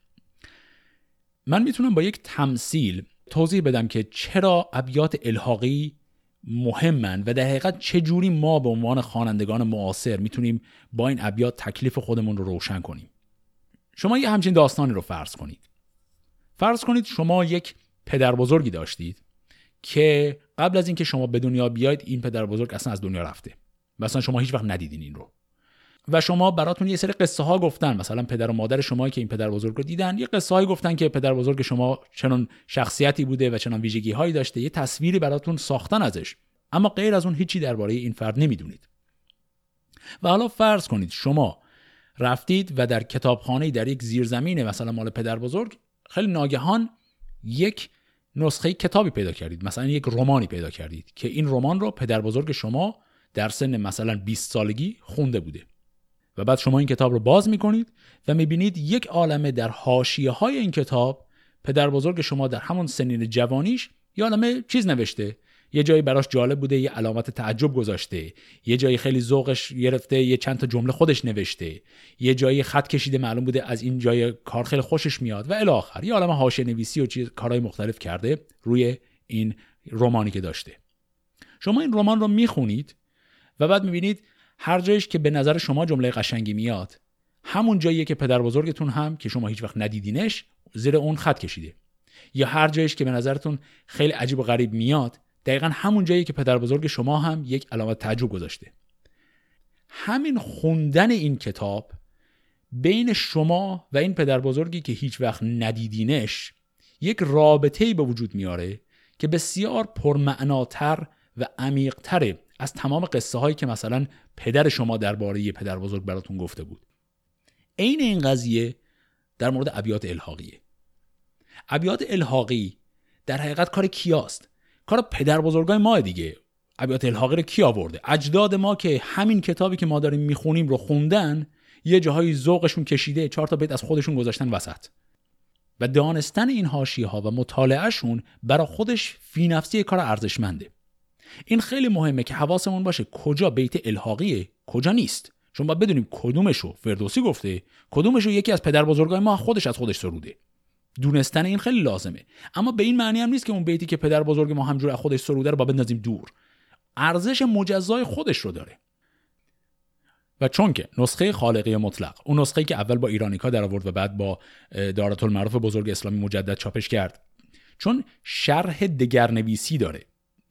من می‌تونم با یک تمثیل توضیح بدم که چرا ابیات الحاقی مهمن و در حقیقت چجوری ما به عنوان خوانندگان معاصر می‌تونیم با این ابیات تکلیف خودمون رو روشن کنیم. شما یه همچین داستانی رو فرض کنید. فرض کنید شما یک پدر بزرگی داشتید که قبل از اینکه شما به دنیا بیاید این پدر بزرگ اصلا از دنیا رفته مثلا شما هیچ وقت ندیدین این رو. و شما براتون یه سری قصه ها گفتن. مثلا پدر و مادر شما که این پدر بزرگ رو دیدن یه قصه هایی گفتن که پدر بزرگ شما چنان شخصیتی بوده و چنان ویژگی هایی داشته. یه تصویری براتون ساختن ازش. اما غیر از اون هیچی درباره این فرد نمی‌دونید. و حالا فرض کنید شما رفتید و در کتابخانه در یک زیرزمین مثلا مال پدر بزرگ خیلی ناگهان یک نسخه کتابی پیدا کردید. مثلا یک رمانی پیدا کردید که این رمان رو پدر بزرگ شما در سن مثلا 20 سالگی خونده بوده. و بعد شما این کتاب رو باز می‌کنید و می‌بینید یک عالمه در حاشیه های این کتاب پدر بزرگ شما در همون سنین جوانیش یه عالمه چیز نوشته. یه جایی براش جالب بوده یه علامت تعجب گذاشته. یه جایی خیلی ذوقش گرفته یه چند تا جمله خودش نوشته. یه جایی خط کشیده معلوم بوده از این جای کار خیلی خوشش میاد و الی آخر. یه عالم حاشیه نویسی و چیز کارهای مختلف کرده روی این رمانی که داشته. شما این رمان رو می‌خونید و بعد می‌بینید هر جایش که به نظر شما جمله قشنگی میاد. همون جاییه که پدر بزرگتون هم که شما هیچ وقت ندیدینش زیر اون خط کشیده. یا هر جایش که به نظرتون خیلی عجیب و غریب میاد دقیقا همون جایی که پدر بزرگ شما هم یک علامت تعجب گذاشته. همین خوندن این کتاب بین شما و این پدر بزرگی که هیچ وقت ندیدینش یک رابطه به وجود میاره که بسیار پرمعناتر و عمیقتره. از تمام قصه هایی که مثلا پدر شما درباره پدر بزرگ براتون گفته بود. عین این قضیه در مورد ابیات الحاقیه. ابیات الحاقی در حقیقت کار کیاست؟ کار پدر بزرگای ما دیگه. ابیات الحاقی رو کی آورده؟ اجداد ما که همین کتابی که ما داریم می‌خونیم رو خوندن یه جاهای ذوقشون کشیده چهار تا بیت از خودشون گذاشتن وسط. و دانستن این حاشیه ها و مطالعهشون برا خودش فی نفسی کار ارزشمنده. این خیلی مهمه که حواسمون باشه کجا بیت الحاقیه کجا نیست. چون باید بدونیم کدومشو فردوسی گفته کدومشو یکی از پدر بزرگای ما خودش از خودش سروده. دونستن این خیلی لازمه. اما به این معنی هم نیست که اون بیتی که پدر بزرگ ما همجور از خودش سروده رو با بندازیم دور. ارزش مجزای خودش رو داره. و چون که نسخه خالقی مطلق اون نسخه که اول با ایرانیکا در آورد و بعد با دارت المعروف بزرگ اسلامی مجدد چاپش کرد. چون شرح دگرنویسی داره.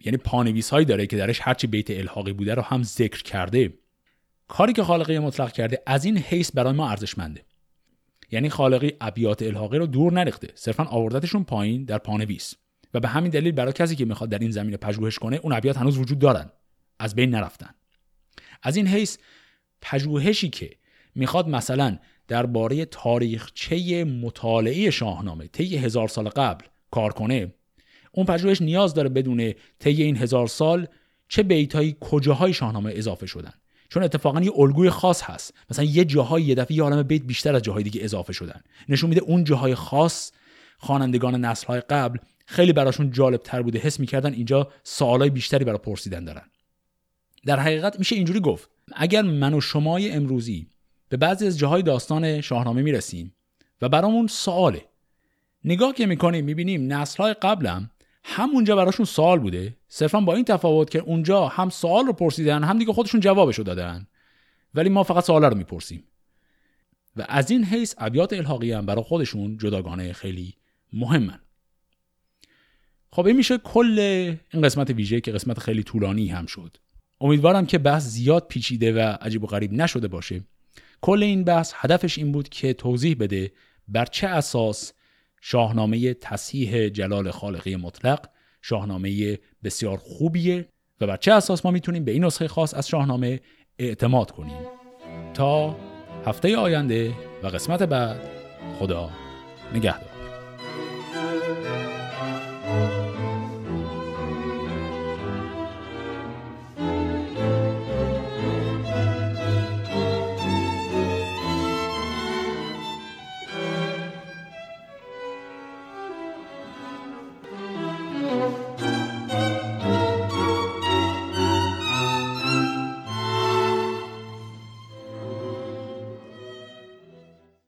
یعنی پانویس هایی داره که درش هرچی بیت الحاقی بوده رو هم ذکر کرده. کاری که خالقی مطلق کرده از این حیث برای ما ارزشمنده. یعنی خالقی ابیات الحاقی رو دور نریخته صرفا آوردتشون پایین در پانویس. و به همین دلیل برای کسی که می‌خواد در این زمینه پژوهش کنه اون ابیات هنوز وجود دارن. از بین نرفتن. از این حیث پژوهشی که می‌خواد مثلا درباره تاریخچه مطالعه شاهنامه طی هزار سال قبل کار کنه اون پژوهش نیاز داره بدونه طی این هزار سال چه بیتایی کجاهای شاهنامه اضافه شدن. چون اتفاقا یه الگوی خاص هست. مثلا یه جاهای یه دفعه یه عالم بیت بیشتر از جاهای دیگه اضافه شدن. نشون میده اون جاهای خاص خوانندگان نسل‌های قبل خیلی براشون جالب تر بوده. حس می‌کردن اینجا سوالای بیشتری برای پرسیدن دارن. در حقیقت میشه اینجوری گفت. اگر من و شمای امروزی به بعضی از جاهای داستان شاهنامه می‌رسیم و برامون سواله نگاه که می‌کنیم می‌بینیم نسل‌های قبلم همونجا براشون سوال بوده. صرفا با این تفاوت که اونجا هم سوال رو پرسیدن هم دیگه خودشون جوابش دادن. ولی ما فقط سوال رو می‌پرسیم. و از این حیث ابیات الحاقی هم برای خودشون جداگانه خیلی مهمن. خب این میشه کل این قسمت ویژه که قسمت خیلی طولانی هم شد. امیدوارم که بحث زیاد پیچیده و عجیب و غریب نشده باشه. کل این بحث هدفش این بود که توضیح بده بر چه اساس شاهنامه تصحیح جلال خالقی مطلق شاهنامه بسیار خوبیه و بر چه اساس ما می‌تونیم به این نسخه خاص از شاهنامه اعتماد کنیم؟ تا هفته آینده و قسمت بعد خدا نگهدار.